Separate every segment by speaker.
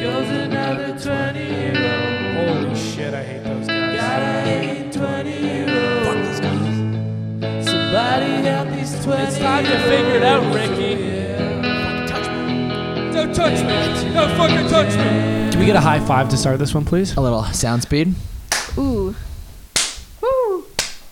Speaker 1: goes another 20 year old.
Speaker 2: Holy shit, I hate those guys.
Speaker 1: Gotta hate 20 year old.
Speaker 3: Fuck those guys.
Speaker 1: Somebody help these 20
Speaker 2: It's time to figure it out, Ricky. Don't touch me. Don't touch me. Don't fucking touch me. Can we get a high five to start this one, please?
Speaker 3: A little sound speed.
Speaker 4: Ooh.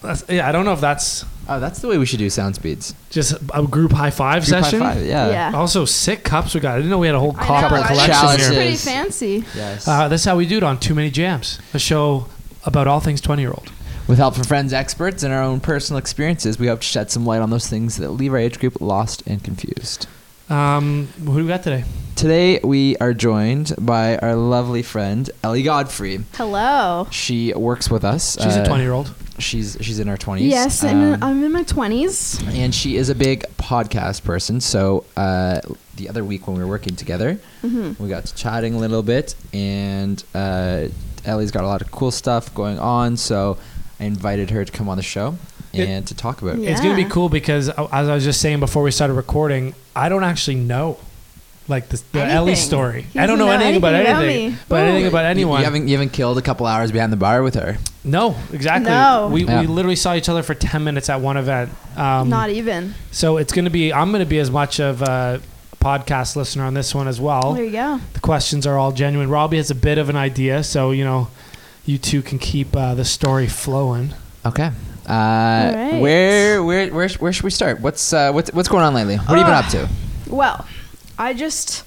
Speaker 4: Woo.
Speaker 2: That's, yeah, I don't know if that's
Speaker 3: Oh, that's the way we should do sound speeds.
Speaker 2: just a group high five
Speaker 3: Group high
Speaker 2: session.
Speaker 3: five, Yeah.
Speaker 4: Yeah.
Speaker 2: Also, sick cups we got. I didn't know we had a whole
Speaker 4: I
Speaker 2: copper
Speaker 4: know, I
Speaker 2: collection
Speaker 4: know.
Speaker 3: Challenges.
Speaker 2: Here.
Speaker 4: pretty fancy.
Speaker 3: Yes.
Speaker 2: Uh, that's how we do it on Too Many Jams, a show about all things 20 year old.
Speaker 3: With help from friends, experts, and our own personal experiences, we hope to shed some light on those things that leave our age group lost and confused.
Speaker 2: Um, who do we got today?
Speaker 3: Today, we are joined by our lovely friend Ellie Godfrey.
Speaker 4: Hello.
Speaker 3: She works with us.
Speaker 2: She's
Speaker 3: uh,
Speaker 2: a 20 year old.
Speaker 3: She's she's in her twenties.
Speaker 4: Yes, and I'm in my 20s.
Speaker 3: and she is a big podcast person. So uh, the other week when we were working together,
Speaker 4: hmm
Speaker 3: we got to chatting a little bit, and uh, Ellie's got a lot of cool stuff going on. So I invited her to come on the show
Speaker 2: It-
Speaker 3: and to talk about it.
Speaker 4: Yeah.
Speaker 2: It's going to be cool because, uh, as I was just saying before we started recording, I don't actually know. Like the, the Ellie story.
Speaker 4: He
Speaker 2: I don't
Speaker 4: doesn't
Speaker 2: know
Speaker 4: know
Speaker 2: anything about
Speaker 4: anything about
Speaker 2: anything.
Speaker 4: me.
Speaker 2: But anything about anyone.
Speaker 3: You haven't you haven't killed a couple hours behind the bar with her.
Speaker 2: no, exactly.
Speaker 4: No.
Speaker 2: We,
Speaker 3: Yeah.
Speaker 2: we literally saw each other for 10 minutes at one event. Um,
Speaker 4: Not even.
Speaker 2: so it's going to be, I'm going to be as much of a podcast listener on this one as well.
Speaker 4: There you go.
Speaker 2: The questions are all genuine. Robbie has a bit of an idea, so you know, you two can keep uh, the story flowing.
Speaker 3: Okay. Uh,
Speaker 4: right.
Speaker 3: Where where where where should we start? What's uh, what's what's going on lately? What have you been up to?
Speaker 4: Well, I just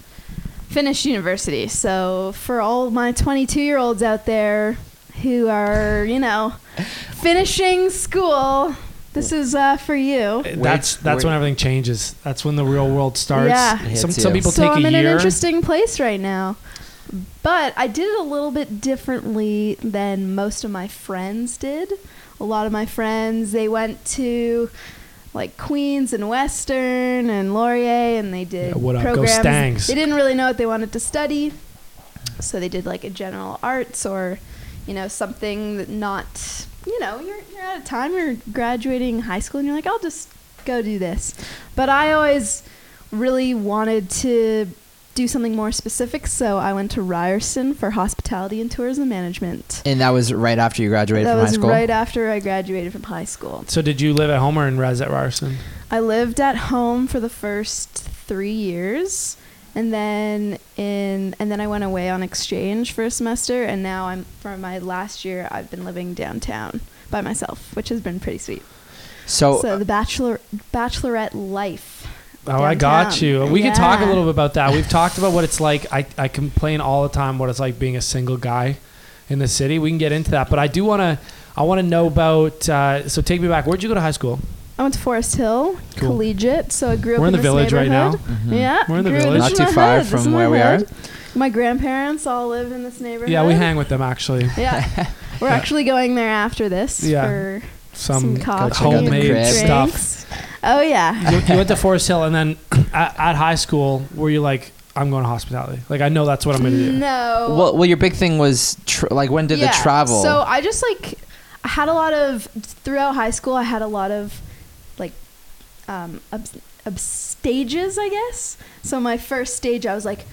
Speaker 4: finished university. So, for all my 22 year olds out there who are, you know, finishing school, this is uh, for you.
Speaker 2: that's that's when everything changes. That's when the real world starts.
Speaker 4: Yeah.
Speaker 3: It
Speaker 2: Some
Speaker 3: hits
Speaker 2: some
Speaker 3: you.
Speaker 2: people
Speaker 4: so
Speaker 2: take
Speaker 4: I'm
Speaker 2: a
Speaker 4: in an interesting place right now. But I did it a little bit differently than most of my friends did. A lot of my friends, they went to like Queens and Western and Laurier and they did
Speaker 2: Yeah, what up? Go
Speaker 4: programs.
Speaker 2: Stangs.
Speaker 4: They didn't really know what they wanted to study. So they did like a general arts or, you know, something that not, you know, you're, you're at a time you're graduating high school and you're like, I'll just go do this. But I always really wanted to do something more specific, so I went to Ryerson for hospitality and tourism management.
Speaker 3: And that was right after you graduated
Speaker 4: that
Speaker 3: from
Speaker 4: was
Speaker 3: high school.
Speaker 4: right after I graduated from high school.
Speaker 2: so did you live at home or in res at Ryerson?
Speaker 4: I lived at home for the first three years, and then in and then I went away on exchange for a semester, and now I'm for my last year I've been living downtown by myself, which has been pretty sweet.
Speaker 3: so,
Speaker 4: so the bachelor bachelorette life.
Speaker 2: Oh, I got you. We can talk a little bit about that. We've talked about what it's like. I, I complain all the time what it's like being a single guy in the city. We can get into that, but I do want to. I want to know about. Uh, so take me back. Where'd you go to high school?
Speaker 4: I went to Forest Hill
Speaker 2: Cool.
Speaker 4: Collegiate, so I grew up
Speaker 2: We're in the
Speaker 4: this
Speaker 2: village right now.
Speaker 4: neighborhood.
Speaker 3: Mhm.
Speaker 4: Yeah,
Speaker 2: We're in the village.
Speaker 4: this
Speaker 3: Not
Speaker 4: is
Speaker 3: too
Speaker 4: my
Speaker 3: far
Speaker 4: hood, this
Speaker 3: from where we are.
Speaker 4: My grandparents all live in this neighborhood.
Speaker 2: Yeah, we hang with them actually.
Speaker 4: Yeah, we're actually going there after this
Speaker 2: Yeah.
Speaker 4: For
Speaker 2: Some,
Speaker 4: some,
Speaker 3: check
Speaker 4: coffee,
Speaker 3: out the
Speaker 2: homemade
Speaker 3: crib.
Speaker 2: stuff.
Speaker 4: Oh yeah,
Speaker 2: you, you went to Forest Hill, and then at, at high school, were you like, I'm going to hospitality? Like, I know that's what I'm going to do.
Speaker 4: no.
Speaker 3: well, well, your big thing was tr- like when did
Speaker 4: Yeah,
Speaker 3: the travel?
Speaker 4: So I just like I had a lot of throughout high school. I had a lot of like um ob- ob- stages, I guess. So my first stage, I was like,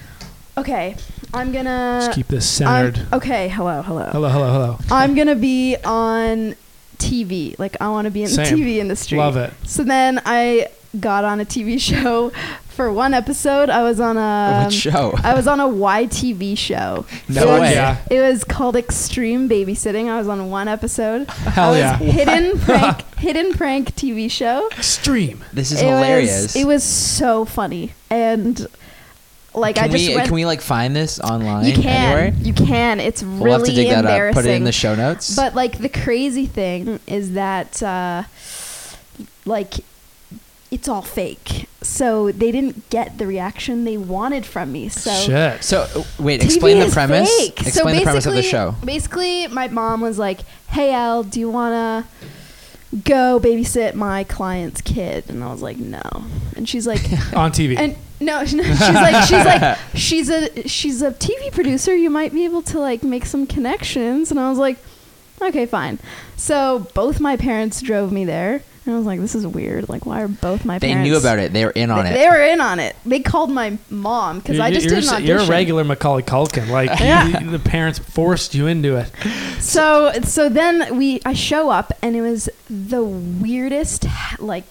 Speaker 4: okay, I'm gonna.
Speaker 2: Just keep this
Speaker 4: I'm-
Speaker 2: centered.
Speaker 4: okay, hello, hello.
Speaker 2: Hello, hello, hello.
Speaker 4: I'm gonna be on TV. Like I want to be in
Speaker 2: Same.
Speaker 4: the TV industry.
Speaker 2: Love it.
Speaker 4: So then I got on a TV show for one episode. I was on a
Speaker 3: What um, show?
Speaker 4: I was on a YTV show.
Speaker 3: No
Speaker 4: It was-
Speaker 3: way.
Speaker 2: Yeah.
Speaker 4: It was called Extreme Babysitting. I was on one episode.
Speaker 2: Hell
Speaker 4: I was
Speaker 2: yeah.
Speaker 4: Hidden prank, hidden prank TV show.
Speaker 2: Extreme.
Speaker 3: This is
Speaker 4: it
Speaker 3: hilarious.
Speaker 4: Was, it was so funny and like
Speaker 3: can
Speaker 4: I just
Speaker 3: we
Speaker 4: went.
Speaker 3: can we like find this online
Speaker 4: you can,
Speaker 3: anywhere?
Speaker 4: you can. It's really
Speaker 3: We'll have to dig that up. Put it in the show notes.
Speaker 4: But like the crazy thing is that uh, like it's all fake. So they didn't get the reaction they wanted from me. So
Speaker 2: Shit.
Speaker 3: so uh, wait,
Speaker 4: TV
Speaker 3: explain the premise.
Speaker 4: fake. So
Speaker 3: Explain the premise of the show.
Speaker 4: Basically, my mom was like, "Hey Al, do you wanna go babysit my client's kid?" And I was like, "No." And she's like,
Speaker 2: On TV.
Speaker 4: and no, no, she's like, she's like, she's a she's a TV producer. You might be able to like make some connections. And I was like, okay, fine. So both my parents drove me there, And I was like, this is weird. Like, why are both my
Speaker 3: They
Speaker 4: parents?
Speaker 3: They knew about it. They were in on
Speaker 4: they,
Speaker 3: it.
Speaker 4: they were in on it. They called my mom because I just
Speaker 2: you're,
Speaker 4: did an
Speaker 2: s-
Speaker 4: audition.
Speaker 2: You're a regular Macaulay Culkin. Like
Speaker 4: Yeah.
Speaker 2: you- the parents forced you into it.
Speaker 4: So so then we I show up and it was the weirdest like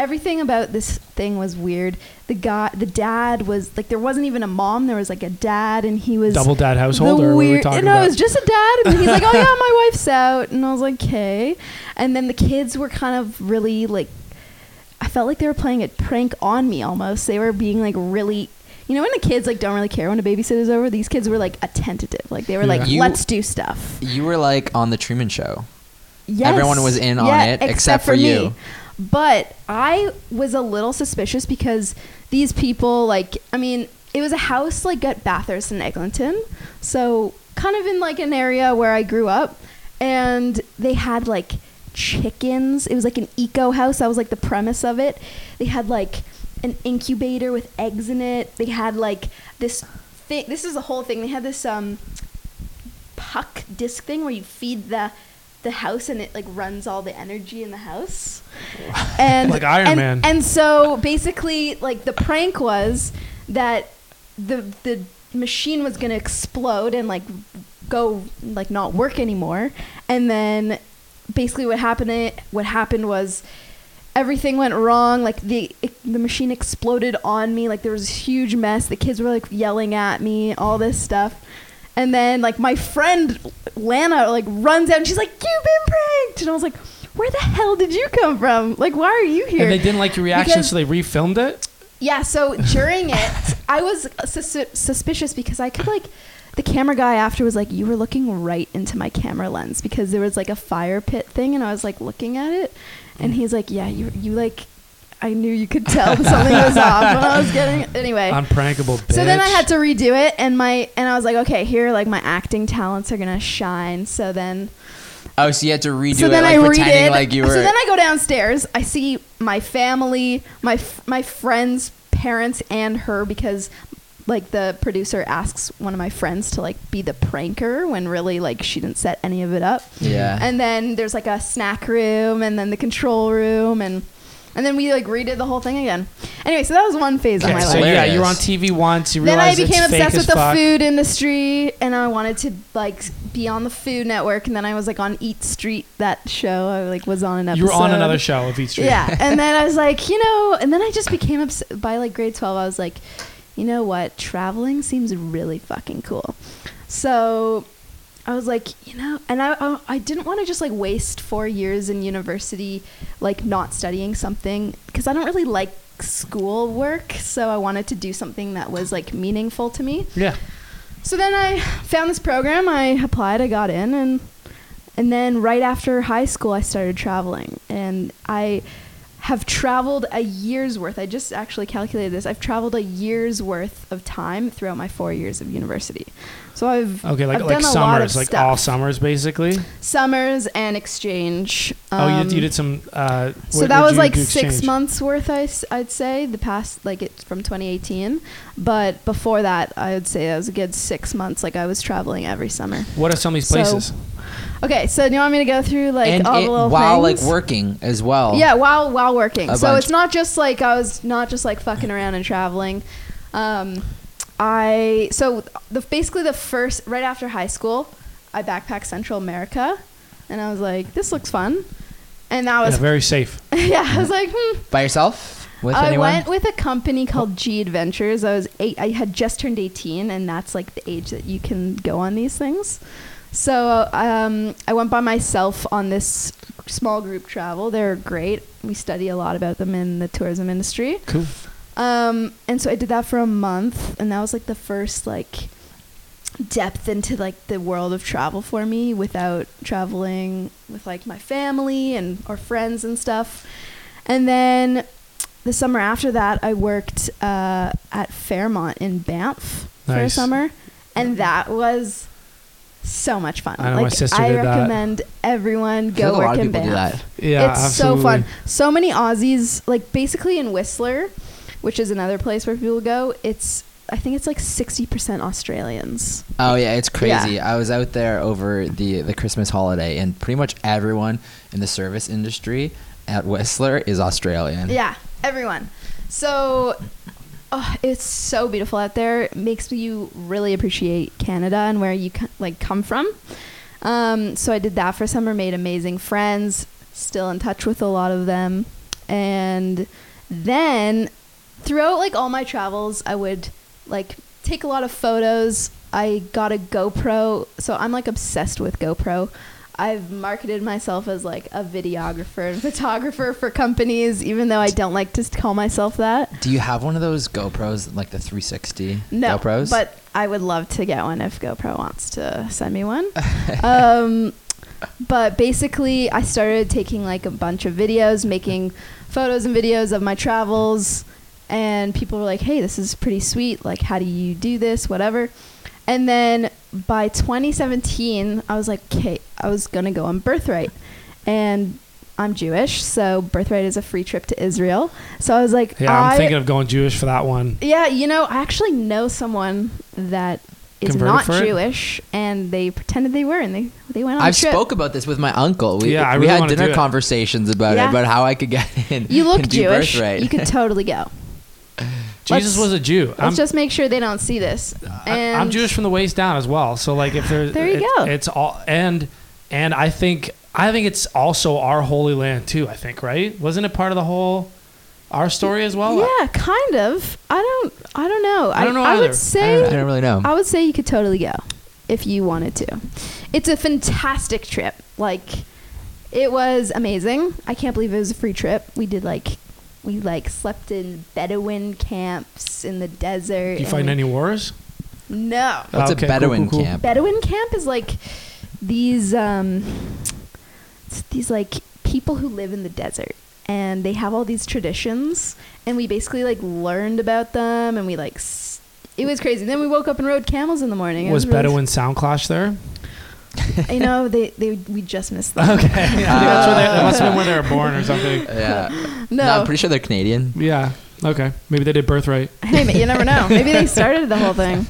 Speaker 4: everything about this thing was weird. The guy the dad was like there wasn't even a mom, there was like a dad and he was
Speaker 2: Double dad
Speaker 4: the
Speaker 2: household, or what we
Speaker 4: weird-
Speaker 2: talking
Speaker 4: no,
Speaker 2: about?
Speaker 4: it And I was just a dad, and he's like, "Oh yeah, my wife's out," and I was like, "Okay." And then the kids were kind of really like, I felt like they were playing a prank on me almost. They were being like really, you know, when the kids like don't really care when a babysitter's over. These kids were like attentive, like they were like,
Speaker 3: You-
Speaker 4: "Let's do stuff."
Speaker 3: you were like on the Truman Show.
Speaker 4: Yes.
Speaker 3: Everyone was in on
Speaker 4: Yeah,
Speaker 3: it except for
Speaker 4: me.
Speaker 3: you.
Speaker 4: But I was a little suspicious because these people, like, I mean, it was a house like at Bathurst and Eglinton, so kind of in like an area where I grew up, and they had like chickens. It was like an eco house. That was like the premise of it. They had like an incubator with eggs in it. They had like this thing. This is the whole thing. They had this um puck disc thing where you feed the the house and it like runs all the energy in the house. And
Speaker 2: Like Iron
Speaker 4: and,
Speaker 2: Man.
Speaker 4: And so basically like the prank was that the the machine was going to explode and like go like not work anymore. And then basically what happened it, what happened was everything went wrong like the the machine exploded on me like there was a huge mess the kids were like yelling at me all this stuff and then like my friend lana like runs out and she's like you've been pranked and i was like where the hell did you come from like why are you here
Speaker 2: and they didn't like your reaction,
Speaker 4: Because-
Speaker 2: so they refilmed it.
Speaker 4: yeah, so during it, I was sus- suspicious because I could like the camera guy after was like, "You were looking right into my camera lens because there was like a fire pit thing, and I was like looking at it, and mm. he's like, "Yeah, you you like." I knew you could tell something was off when I was getting anyway.
Speaker 2: Unprankable bitch.
Speaker 4: So then I had to redo it, and my and I was like, okay, here like my acting talents are gonna shine. So then
Speaker 3: Oh, so you had to redo
Speaker 4: so
Speaker 3: it,
Speaker 4: then
Speaker 3: like
Speaker 4: I
Speaker 3: pretending
Speaker 4: redid.
Speaker 3: like you were.
Speaker 4: So then I go downstairs. I see my family, my f- my friends' parents, and her because like the producer asks one of my friends to like be the pranker when really like she didn't set any of it up.
Speaker 3: yeah.
Speaker 4: And then there's like a snack room, and then the control room, and and then we like redid the whole thing again. Anyway, so that was one phase of
Speaker 2: Okay,
Speaker 4: my
Speaker 2: so
Speaker 4: life.
Speaker 2: yeah, you were on TV once. You
Speaker 4: Then I
Speaker 2: realized
Speaker 4: became
Speaker 2: it's fake
Speaker 4: obsessed
Speaker 2: as
Speaker 4: with the
Speaker 2: fuck.
Speaker 4: food industry, and I wanted to like be on the Food Network. And then I was like on Eat Street, that show. I like was on an episode.
Speaker 2: You were on another show of Eat Street.
Speaker 4: Yeah, and then I was like, you know, and then I just became obs- by like grade twelve. I was like, you know what, traveling seems really fucking cool. So I was like, you know, and I I, I didn't want to just like waste four years in university, like not studying something because I don't really like school work. So I wanted to do something that was like meaningful to me.
Speaker 2: Yeah.
Speaker 4: So then I found this program. I applied. I got in, and and then right after high school, I started traveling, and I have traveled a year's worth. I just actually calculated this. I've traveled a year's worth of time throughout my four years of university. So I've
Speaker 2: Okay, like
Speaker 4: I've
Speaker 2: like
Speaker 4: done a lot of
Speaker 2: summers, like
Speaker 4: stuff.
Speaker 2: all summers, basically.
Speaker 4: summers and exchange.
Speaker 2: oh, you,
Speaker 4: Um,
Speaker 2: you did some. Uh,
Speaker 4: so that was like six months worth, I, would say, the past, like it's from 2018. But before that, I would say that was a good six months. Like I was traveling every summer.
Speaker 2: What are some of these
Speaker 4: So,
Speaker 2: places?
Speaker 4: Okay, so do you want me to go through like
Speaker 3: and
Speaker 4: all
Speaker 3: it-
Speaker 4: the little
Speaker 3: while
Speaker 4: things?
Speaker 3: like working as well.
Speaker 4: Yeah, while while working.
Speaker 3: A
Speaker 4: So
Speaker 3: bunch.
Speaker 4: it's not just like I was not just like fucking around and traveling. Um, I so the basically the first right after high school, I backpacked Central America, and I was like, this looks fun, and that
Speaker 2: Yeah,
Speaker 4: was
Speaker 2: very safe.
Speaker 4: yeah. I was like, hmm.
Speaker 3: By yourself? With
Speaker 4: I
Speaker 3: anyone?
Speaker 4: went with a company called G Adventures. I was eight. I had just turned eighteen, and that's like the age that you can go on these things. So um, I went by myself on this small group travel. They're great. We study a lot about them in the tourism industry.
Speaker 2: Cool.
Speaker 4: Um, and so I did that for a month, and that was like the first like depth into like the world of travel for me without traveling with like my family and or friends and stuff. And then the summer after that, I worked uh, at Fairmont in Banff for a summer, and that was so much fun.
Speaker 2: I know, my
Speaker 4: like
Speaker 2: sister
Speaker 4: I
Speaker 2: did that.
Speaker 4: recommend everyone go
Speaker 3: like a lot
Speaker 4: work
Speaker 3: of
Speaker 4: in
Speaker 3: do
Speaker 4: Banff
Speaker 3: that.
Speaker 2: Yeah,
Speaker 4: it's
Speaker 2: absolutely.
Speaker 4: so fun. So many Aussies, like basically in Whistler, which is another place where people go. It's I think it's like sixty percent Australians.
Speaker 3: Oh yeah, it's crazy.
Speaker 4: Yeah.
Speaker 3: I was out there over the the Christmas holiday, and pretty much everyone in the service industry at Whistler is Australian.
Speaker 4: Yeah, everyone. So oh, it's so beautiful out there. It makes you really appreciate Canada and where you like come from. Um, so I did that for summer, made amazing friends, still in touch with a lot of them. And then throughout like all my travels, I would like take a lot of photos. I got a GoPro, so I'm like obsessed with GoPro. I've marketed myself as like a videographer and photographer for companies, even though I don't like to call myself that.
Speaker 3: Do you have one of those GoPros, like the 360
Speaker 4: No,
Speaker 3: GoPros?
Speaker 4: but I would love to get one if GoPro wants to send me one. um, but basically, I started taking like a bunch of videos, making photos and videos of my travels, and people were like, "Hey, this is pretty sweet. Like, how do you do this? Whatever." And then by 2017, I was like, "Okay, I was gonna go on Birthright," and I'm Jewish, so Birthright is a free trip to Israel. So I was like,
Speaker 2: Yeah, I'm
Speaker 4: I-
Speaker 2: thinking of going Jewish for that one.
Speaker 4: yeah, you know, I actually know someone that is
Speaker 2: Converted
Speaker 4: not
Speaker 2: for it?
Speaker 4: Jewish, and they pretended they were, and they they went on
Speaker 3: I've
Speaker 4: a trip.
Speaker 3: spoke about this with my uncle. We,
Speaker 2: Yeah, I
Speaker 3: we
Speaker 2: really
Speaker 3: had dinner conversations about
Speaker 4: Yeah.
Speaker 3: it, about how I could get in.
Speaker 4: you look
Speaker 3: and do
Speaker 4: Jewish.
Speaker 3: Birthright.
Speaker 4: You could totally go.
Speaker 2: Jesus
Speaker 4: Let's-
Speaker 2: was a Jew.
Speaker 4: Let's
Speaker 2: I'm,
Speaker 4: just make sure they don't see this.
Speaker 2: I-
Speaker 4: And
Speaker 2: I'm Jewish from the waist down as well. So like if there's
Speaker 4: There you
Speaker 2: it-
Speaker 4: go.
Speaker 2: It's all and and I think I think it's also our holy land too. I think right. Wasn't it part of the whole our story as well?
Speaker 4: yeah, kind of. I don't. I don't know.
Speaker 2: I don't know
Speaker 4: I
Speaker 2: either.
Speaker 4: would say.
Speaker 3: I don't really know.
Speaker 4: I would say you could totally go if you wanted to. It's a fantastic trip. Like it was amazing. I can't believe it was a free trip. We did like we like slept in Bedouin camps in the desert.
Speaker 2: Did you find
Speaker 4: we-
Speaker 2: any wars?
Speaker 4: No.
Speaker 3: What's
Speaker 2: Okay,
Speaker 3: a Bedouin
Speaker 2: cool, cool.
Speaker 3: camp?
Speaker 4: Bedouin camp is like these um it's these like people who live in the desert and they have all these traditions and we basically like learned about them and we like s- it was crazy. Then we woke up and rode camels in the morning. It
Speaker 2: Was
Speaker 4: really-
Speaker 2: Bedouin Sound Clash there?
Speaker 4: You know, they, they we just missed them.
Speaker 2: Okay, yeah, I think that's where they, that must have been where they were born or something.
Speaker 3: yeah.
Speaker 4: No.
Speaker 3: I'm pretty sure they're Canadian.
Speaker 2: Yeah. Okay. Maybe they did birthright.
Speaker 4: hey, you never know. Maybe they started the whole thing.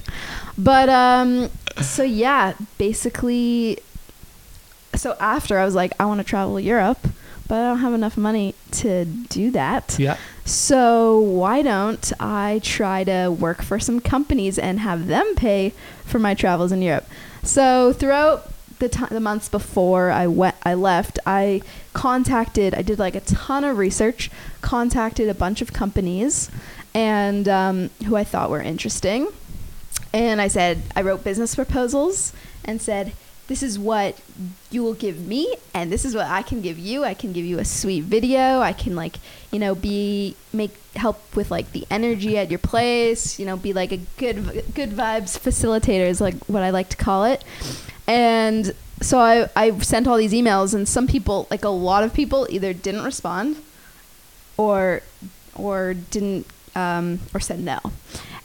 Speaker 4: But um so yeah, basically so after I was like I want to travel Europe, but I don't have enough money to do that.
Speaker 2: Yeah.
Speaker 4: So why don't I try to work for some companies and have them pay for my travels in Europe? So throughout the ti the months before I went, I left, I contacted, I did like a ton of research, contacted a bunch of companies, and um, who I thought were interesting, and I said I wrote business proposals and said. This is what you will give me, and this is what I can give you. I can give you a sweet video. I can like, you know, be make help with like the energy at your place. You know, be like a good good vibes facilitator is like what I like to call it. And so I I sent all these emails, and some people, like a lot of people, either didn't respond, or or didn't um, or said no.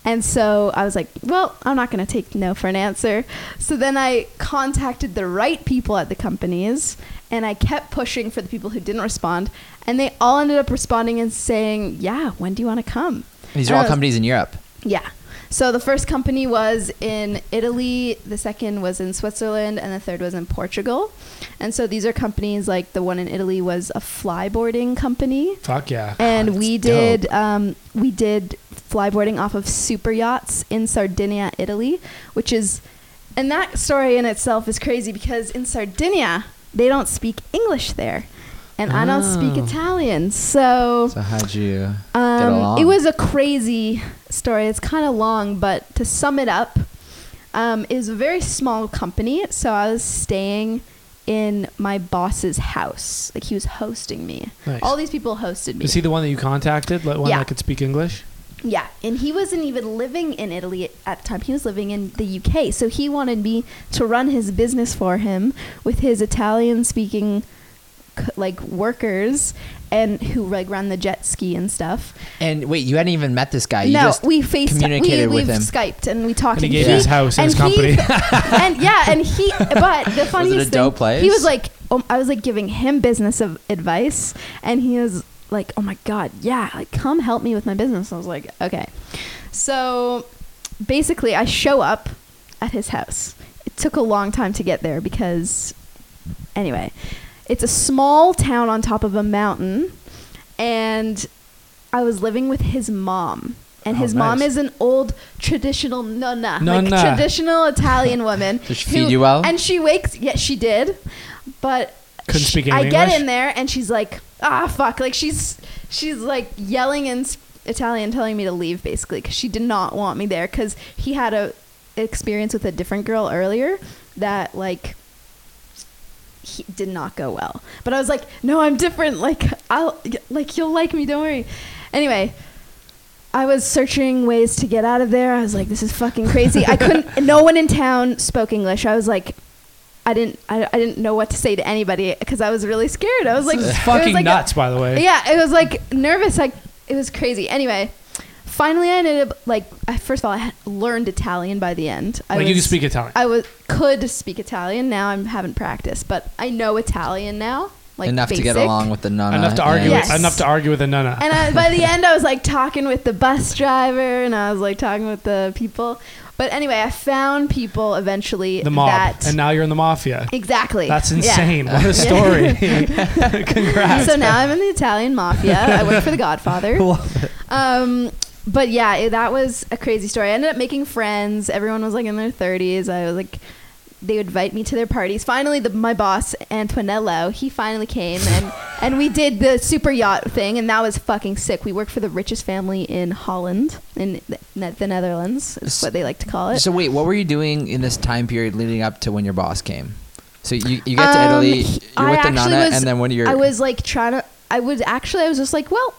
Speaker 4: And so I was like, well, I'm not going to take no for an answer. So then I contacted the right people at the companies and I kept pushing for the people who didn't respond. And they all ended up responding and saying, yeah, when do you want to come?
Speaker 3: These are
Speaker 4: And I
Speaker 3: all
Speaker 4: was-
Speaker 3: companies in Europe.
Speaker 4: Yeah. So the first company was in Italy, the second was in Switzerland, and the third was in Portugal. And so these are companies like the one in Italy was a flyboarding company
Speaker 2: Fuck yeah.
Speaker 4: and
Speaker 3: that's
Speaker 4: we did um, we did flyboarding off of super yachts in Sardinia, Italy, which is and that story in itself is crazy because in Sardinia they don't speak English there, and I don't speak
Speaker 2: Oh.
Speaker 4: Italian, so.
Speaker 3: So how'd you?
Speaker 4: Um,
Speaker 3: along?
Speaker 4: it was a crazy story. It's kind of long, but to sum it up, um, it was a very small company. So I was staying in my boss's house. Like he was hosting me.
Speaker 2: Nice.
Speaker 4: All these people hosted me.
Speaker 2: Is he the one that you contacted? Like one
Speaker 4: Yeah.
Speaker 2: that could speak English?
Speaker 4: Yeah, and he wasn't even living in Italy at the time. He was living in the UK. So he wanted me to run his business for him with his Italian speaking like workers and who like run the jet ski and stuff.
Speaker 3: And wait, you hadn't even met this guy. You
Speaker 4: no,
Speaker 3: just
Speaker 4: we faced
Speaker 3: communicated
Speaker 4: we,
Speaker 3: with
Speaker 4: we've
Speaker 3: him.
Speaker 4: Skyped and we talked.
Speaker 2: And he gave you his house and his
Speaker 4: he-
Speaker 2: company.
Speaker 4: and yeah, and he. But the funniest thing,
Speaker 3: dope place?
Speaker 4: he was like, um, I was like giving him business of advice, and he was like, "Oh my god, yeah, like come help me with my business." I was like, "Okay." So basically, I show up at his house. It took a long time to get there because, anyway, it's a small town on top of a mountain, and I was living with his mom. And
Speaker 2: Oh,
Speaker 4: his mom is an old traditional nonna,
Speaker 2: Nonna.
Speaker 4: like traditional Italian woman.
Speaker 3: Does she
Speaker 4: who-
Speaker 3: feed you well?
Speaker 4: And she wakes. Yeah, she did, but
Speaker 2: Couldn't speak any
Speaker 4: I get in there and she's like, ah, fuck. Like she's she's like yelling in Italian, telling me to leave basically because she did not want me there because he had a experience with a different girl earlier that like he did not go well. But I was like, no, I'm different. Like I'll like you'll like me. Don't worry. Anyway. I was searching ways to get out of there. I was like, this is fucking crazy. I couldn't. No one in town spoke English. I was like, I didn't. I, I didn't know what to say to anybody because I was really scared. I was like,
Speaker 2: This is
Speaker 4: it was
Speaker 2: fucking
Speaker 4: like a-
Speaker 2: nuts, by the way.
Speaker 4: yeah, it was like nervous. Like it was crazy. Anyway, finally, I ended up like. I, first of all, I learned Italian by the end. I
Speaker 2: Like you can speak Italian.
Speaker 4: I was could speak Italian. Now I haven't practiced, but I know Italian now. Like
Speaker 3: enough to get along with the nonna.
Speaker 2: enough to argue.
Speaker 3: and-
Speaker 4: Yes.
Speaker 2: With, enough to argue with the nonna.
Speaker 4: And I, by the end, I was like talking with the bus driver, and I was like talking with the people. But anyway, I found people eventually
Speaker 2: the mob,
Speaker 4: that
Speaker 2: and now you're in the mafia.
Speaker 4: exactly.
Speaker 2: That's
Speaker 4: Yeah.
Speaker 2: insane. What a story. Congrats.
Speaker 4: So now I'm in the Italian mafia. I work for The Godfather.
Speaker 2: Love it.
Speaker 4: Um, but yeah, it, that was a crazy story. I ended up making friends. Everyone was like in their 30s. I was like, they would invite me to their parties. Finally, the, my boss Antonello, he finally came and and we did the super yacht thing, and that was fucking sick. We worked for the richest family in Holland, in the, the Netherlands, is what they like to call it.
Speaker 3: So wait, what were you doing in this time period leading up to when your boss came? So you, you get to
Speaker 4: Um,
Speaker 3: Italy, you're
Speaker 4: I
Speaker 3: with the nonna,
Speaker 4: was-
Speaker 3: and then when you're
Speaker 4: I was like trying to. I was actually. I was just like, well,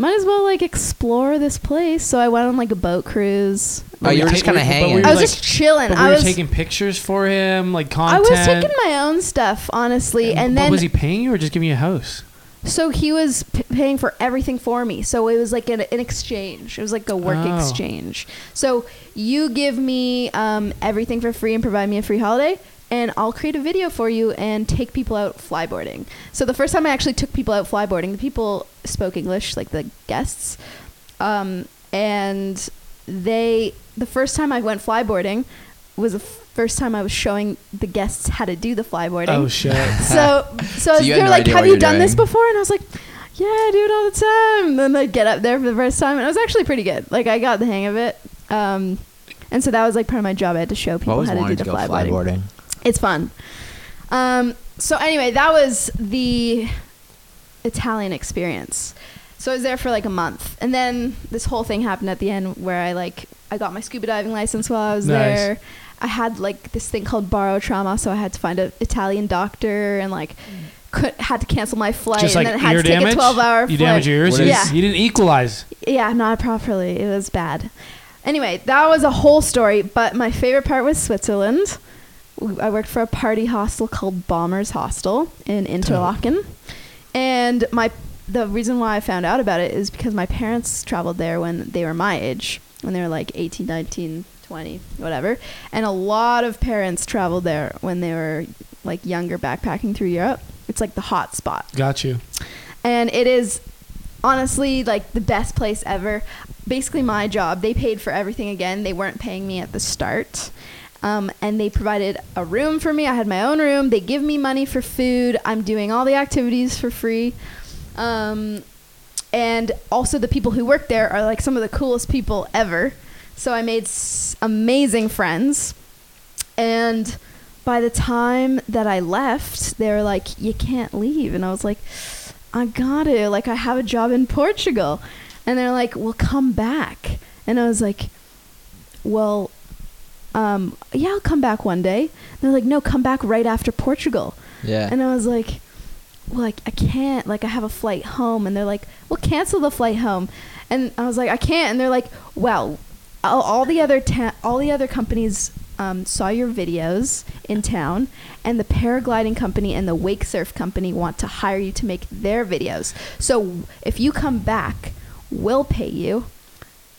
Speaker 4: might as well like explore this place. So I went on like a boat cruise.
Speaker 3: oh, you were just kind
Speaker 2: but
Speaker 3: of
Speaker 2: we
Speaker 3: hanging.
Speaker 2: were
Speaker 4: I was
Speaker 2: like-
Speaker 4: just chilling.
Speaker 2: But we
Speaker 4: I
Speaker 2: were
Speaker 4: was
Speaker 2: taking pictures for him, like content.
Speaker 4: I was taking my own stuff, honestly, and
Speaker 2: but
Speaker 4: then
Speaker 2: was he paying you or just giving you a house?
Speaker 4: so he was p- paying for everything for me. So it was like an, an exchange. It was like a work
Speaker 2: Oh.
Speaker 4: exchange. So you give me um, everything for free and provide me a free holiday, and I'll create a video for you and take people out flyboarding. So the first time I actually took people out flyboarding, the people spoke English, like the guests, um, and they the first time I went flyboarding was the first time I was showing the guests how to do the flyboarding
Speaker 2: Oh shit.
Speaker 4: so so,
Speaker 3: So you had
Speaker 4: they're
Speaker 3: no
Speaker 4: like, "Have you
Speaker 3: you're
Speaker 4: done this before?" And I was like, "Yeah, I do it all the time." And then I get up there for the first time, and it was actually pretty good. Like I got the hang of it. Um, and so that was like part of my job. I had to show people how to do
Speaker 3: wanted
Speaker 4: the
Speaker 3: to go
Speaker 4: flyboarding.
Speaker 3: flyboarding.
Speaker 4: It's fun. Um, so anyway, that was the Italian experience. So I was there for like a month, and then this whole thing happened at the end where I like I got my scuba diving license while I was
Speaker 2: Nice.
Speaker 4: there. I had like this thing called barotrauma, so I had to find an Italian doctor and like could had to cancel my flight,
Speaker 2: Just
Speaker 4: and
Speaker 2: like
Speaker 4: then I had
Speaker 2: ear
Speaker 4: to take
Speaker 2: damage.
Speaker 4: a twelve-hour
Speaker 2: you
Speaker 4: flight.
Speaker 2: damage your ears.
Speaker 3: What
Speaker 2: You,
Speaker 4: is- Yeah.
Speaker 2: you didn't equalize.
Speaker 4: Yeah, not properly. It was bad. Anyway, that was a whole story, but my favorite part was Switzerland. I worked for a party hostel called Balmers Hostel in Interlaken. And my the reason why I found out about it is because my parents traveled there when they were my age, when they were like 18, 19, 20, whatever. And a lot of parents traveled there when they were like younger backpacking through Europe. It's like the hot spot
Speaker 2: Got you.
Speaker 4: and it is honestly like the best place ever. Basically, my job. They paid for everything again. They weren't paying me at the start. Um, and they provided a room for me. I had my own room. They give me money for food. I'm doing all the activities for free. Um, and also, the people who work there are like some of the coolest people ever. So I made s- amazing friends. And by the time that I left, they were like, "You can't leave," and I was like, "I got to. Like, I have a job in Portugal," and they're like, "Well, come back," and I was like, "Well, um, yeah, I'll come back one day." they're like, "No, come back right after Portugal,"
Speaker 3: Yeah.
Speaker 4: and I was like, well, like I can't. Like I have a flight home, and they're like, well, cancel the flight home, and I was like, I can't, and they're like, well, all, all the other ta- all the other companies um, saw your videos in town, and the paragliding company and the wake surf company want to hire you to make their videos. So if you come back, we'll pay you.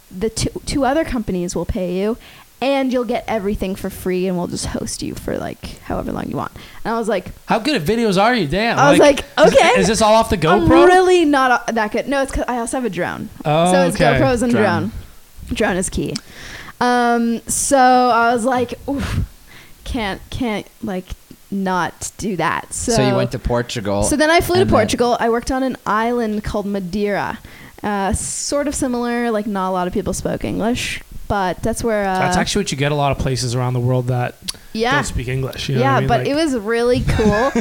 Speaker 4: The two two other companies will pay you. And you'll get everything for free, and we'll just host you for like however long you want. And I was like,
Speaker 2: How good at videos are you? Damn.
Speaker 4: I was like,
Speaker 2: is-
Speaker 4: okay.
Speaker 2: Is, this all off the
Speaker 4: I'm
Speaker 2: GoPro?
Speaker 4: really not that good. No, it's 'cause I also have a drone.
Speaker 2: oh,
Speaker 4: so it's
Speaker 2: okay.
Speaker 4: GoPros and
Speaker 3: Drone.
Speaker 4: drone. Drone is key. Um, so I was like, Oof, can't can't like not do that. So,
Speaker 3: So, you went to Portugal.
Speaker 4: So then I flew to
Speaker 3: and then-
Speaker 4: Portugal. I worked on an island called Madeira. Uh, sort of similar, like not a lot of people spoke English, but that's where. Uh,
Speaker 2: That's actually what you get a lot of places around the world that
Speaker 4: yeah,
Speaker 2: don't speak English. You know
Speaker 4: yeah,
Speaker 2: I mean?
Speaker 4: but
Speaker 2: Like,
Speaker 4: it was really cool.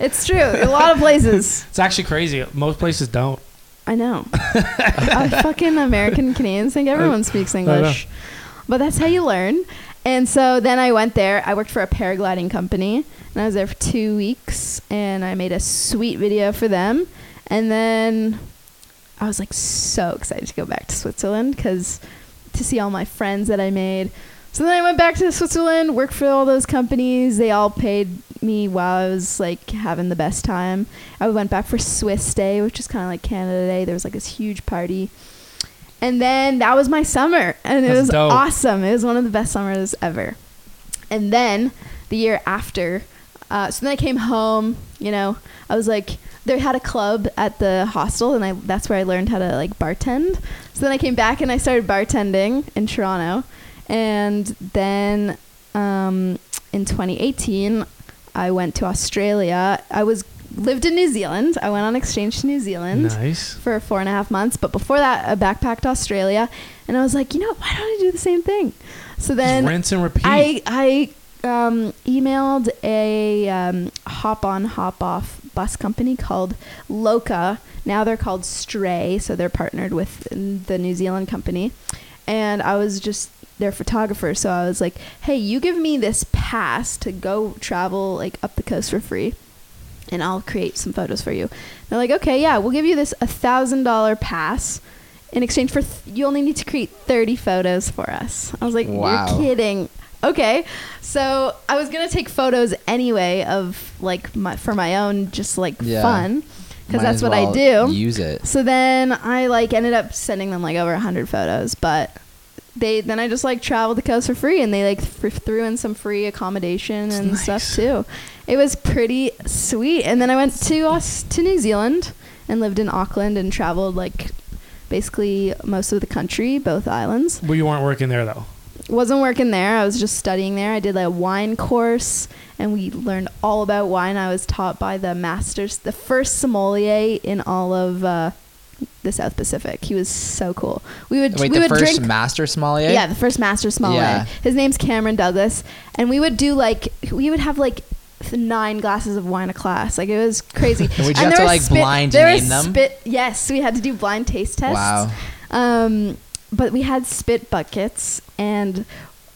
Speaker 4: it's true. A lot of places.
Speaker 2: it's actually crazy. Most places don't.
Speaker 4: I know. uh, fucking American Canadians think everyone speaks English. But that's how you learn. And so then I went there. I worked for a paragliding company, and I was there for two weeks, and I made a sweet video for them. And then I was like so excited to go back to Switzerland because to see all my friends that I made. So then I went back to Switzerland, worked for all those companies. They all paid me while I was like having the best time. I went back for Swiss Day, which is kind of like Canada Day. There was like this huge party. And then that was my summer, and it was
Speaker 2: dope.
Speaker 4: awesome. It was one of the best summers ever. And then the year after, uh, so then I came home. You know, I was like, they had a club at the hostel, and I that's where I learned how to like bartend. So then I came back and I started bartending in Toronto, and then um, in 2018, I went to Australia. I was lived in New Zealand. I went on exchange to New Zealand
Speaker 2: Nice.
Speaker 4: for four and a half months. But before that, I backpacked Australia, and I was like, you know, why don't I do the same thing? So then
Speaker 2: Just rinse and repeat.
Speaker 4: I I um, emailed a um, hop on hop off bus company called Loca. Now they're called Stray, so they're partnered with the New Zealand company. And I was just their photographer, so I was like, "Hey, you give me this pass to go travel like up the coast for free." And I'll create some photos for you. They're like, okay, yeah, we'll give you this a thousand dollar pass in exchange for th- you only need to create 30 photos for us. I was like,
Speaker 3: Wow.
Speaker 4: you're kidding. Okay. So I was going to take photos anyway of like my, for my own, just like
Speaker 3: Yeah.
Speaker 4: fun. Cause
Speaker 3: Might
Speaker 4: that's
Speaker 3: as
Speaker 4: what
Speaker 3: well
Speaker 4: I do.
Speaker 3: Use it.
Speaker 4: So then I like ended up sending them like over 100 photos, but they then I just like traveled the coast for free and they like th- threw in some free accommodation and
Speaker 2: That's
Speaker 4: stuff too. It was pretty sweet. And then I went to us to New Zealand and lived in Auckland and traveled like basically most of the country, both islands.
Speaker 2: well, you weren't working there though.
Speaker 4: Wasn't working there. I was just studying there. I did a wine course and we learned all about wine. I was taught by the masters, the first sommelier in all of uh, the South Pacific. He was so cool. We would
Speaker 3: Wait,
Speaker 4: we
Speaker 3: the
Speaker 4: would
Speaker 3: first
Speaker 4: drink
Speaker 3: master sommelier?
Speaker 4: yeah, the first master sommelier.
Speaker 3: Yeah.
Speaker 4: His name's Cameron Douglas, and we would do like we would have like nine glasses of wine a class. Like it was crazy.
Speaker 3: And you
Speaker 4: And
Speaker 3: have
Speaker 4: there
Speaker 3: to,
Speaker 4: was
Speaker 3: like,
Speaker 4: spit-
Speaker 3: blind name them?
Speaker 4: Spit, yes, we had to do blind taste tests.
Speaker 3: Wow.
Speaker 4: Um, but we had spit buckets and.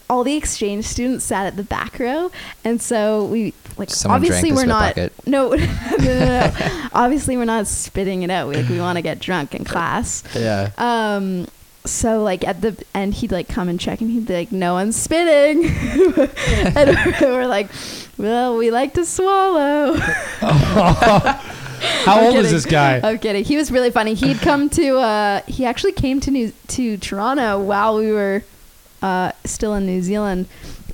Speaker 4: All the exchange students sat at the back row, and so we like
Speaker 3: Someone
Speaker 4: obviously we're not
Speaker 3: bucket.
Speaker 4: no, no, no, no. obviously we're not spitting it out. We, like we want to get drunk in class.
Speaker 3: Yeah.
Speaker 4: Um, so like at the end, he'd like come and check, and he'd be like, "No one's spitting," and we're like, "Well, we like to swallow."
Speaker 2: How
Speaker 4: I'm
Speaker 2: old is this guy?
Speaker 4: I'm kidding. He was really funny. He'd come to. Uh, he actually came to New to Toronto while we were uh, still in New Zealand.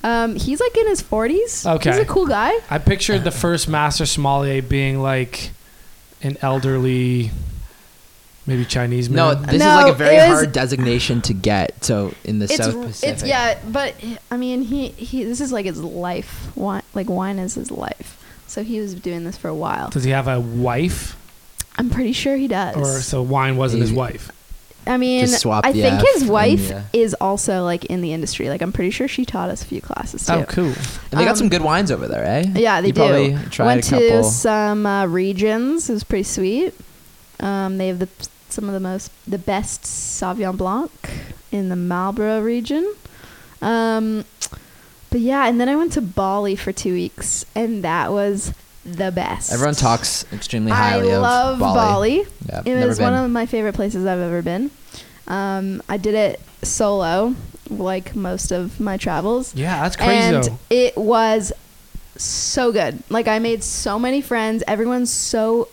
Speaker 4: Um, he's like in his 40s.
Speaker 2: Okay.
Speaker 4: He's a cool guy.
Speaker 2: I pictured the first master sommelier being like an elderly, maybe Chinese man.
Speaker 3: No, this is like a very
Speaker 4: it was-
Speaker 3: hard designation to get. So in the
Speaker 4: It's
Speaker 3: South Pacific.
Speaker 4: it's yeah, but I mean he he this is like his life. Wine like wine is his life. So he was doing this for a while.
Speaker 2: Does he have a wife,
Speaker 4: I'm pretty sure he does.
Speaker 2: or so wine wasn't his wife?
Speaker 4: I mean,
Speaker 3: Just swap
Speaker 4: I
Speaker 3: the
Speaker 4: think
Speaker 3: F
Speaker 4: his
Speaker 3: and
Speaker 4: wife
Speaker 3: the-
Speaker 4: is also like in the industry. Like I'm pretty sure she taught us a few classes too.
Speaker 2: Oh, cool.
Speaker 3: And they got
Speaker 4: Um,
Speaker 3: some good wines over there, eh?
Speaker 4: Yeah, they
Speaker 3: you
Speaker 4: do.
Speaker 3: probably tried
Speaker 4: Went
Speaker 3: a couple.
Speaker 4: to some uh, regions. It was pretty sweet. Um, they have the some of the most the best Sauvignon Blanc in the Marlborough region. Um, but yeah, and then I went to Bali for two weeks, and that was the best.
Speaker 3: Everyone talks extremely
Speaker 4: I
Speaker 3: highly of Bali.
Speaker 4: I love
Speaker 3: Bali.
Speaker 4: Bali.
Speaker 3: Yeah,
Speaker 4: It was
Speaker 3: been.
Speaker 4: one of my favorite places I've ever been. Um, I did it solo, like most of my travels
Speaker 2: Yeah, that's crazy
Speaker 4: and
Speaker 2: though.
Speaker 4: it was so good. Like I made so many friends. Everyone's so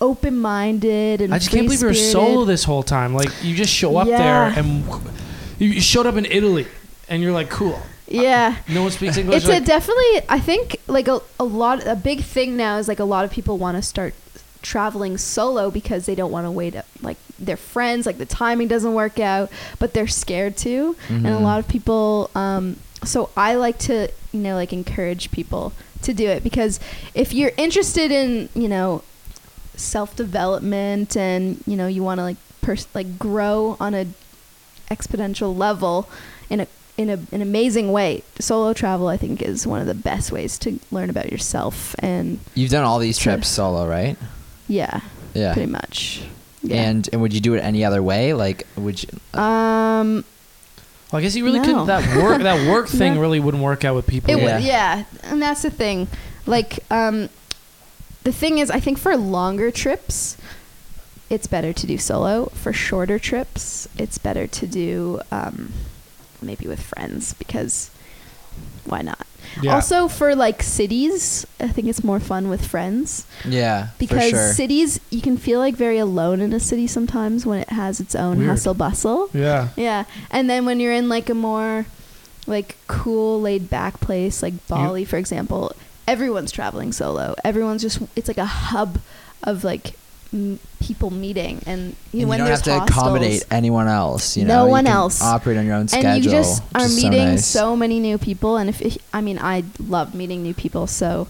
Speaker 4: open-minded and
Speaker 2: I just can't believe you were solo this whole time. Like you just show up
Speaker 4: Yeah.
Speaker 2: there and you showed up in Italy, and you're like, cool.
Speaker 4: Yeah.
Speaker 2: No one speaks English.
Speaker 4: It's a definitely I think like a, a lot a big thing now is like a lot of people want to start traveling solo because they don't want to wait up like their friends like the timing doesn't work out but they're scared to and a
Speaker 3: Mhm.
Speaker 4: lot of people um so I like to, you know, like encourage people to do it because if you're interested in, you know, self development and you know you want to like pers- like grow on a exponential level in a in a, an amazing way. Solo travel, I think, is one of the best ways to learn about yourself. And
Speaker 3: You've done all these
Speaker 4: So-
Speaker 3: trips solo, right?
Speaker 4: yeah,
Speaker 3: Yeah.
Speaker 4: pretty much. Yeah.
Speaker 3: And and would you do it any other way? Like, would you?
Speaker 4: um,
Speaker 2: Well, I guess you really
Speaker 4: No.
Speaker 2: couldn't. That work, that work thing
Speaker 4: No.
Speaker 2: really wouldn't work out with people.
Speaker 4: It
Speaker 3: Yeah.
Speaker 4: would, yeah, and that's the thing. Like, um, the thing is, I think for longer trips, it's better to do solo. For shorter trips, it's better to do um, maybe with friends because why not?
Speaker 2: Yeah.
Speaker 4: Also, for like cities, I think it's more fun with friends
Speaker 3: Yeah,
Speaker 4: because
Speaker 3: sure.
Speaker 4: cities you can feel like very alone in a city sometimes when it has its own
Speaker 2: Weird.
Speaker 4: hustle bustle.
Speaker 2: yeah.
Speaker 4: Yeah, and then when you're in like a more like cool, laid back place like Bali, for example, everyone's traveling solo. Everyone's just it's like a hub of like m- people meeting, and you
Speaker 3: And
Speaker 4: when
Speaker 3: you don't have to
Speaker 4: hostels,
Speaker 3: accommodate anyone else. You
Speaker 4: No
Speaker 3: know, You
Speaker 4: one
Speaker 3: can
Speaker 4: else.
Speaker 3: Operate on your own schedule.
Speaker 4: and you just are meeting
Speaker 3: so,
Speaker 4: so, many new people. And if, if I mean, I love meeting new people, so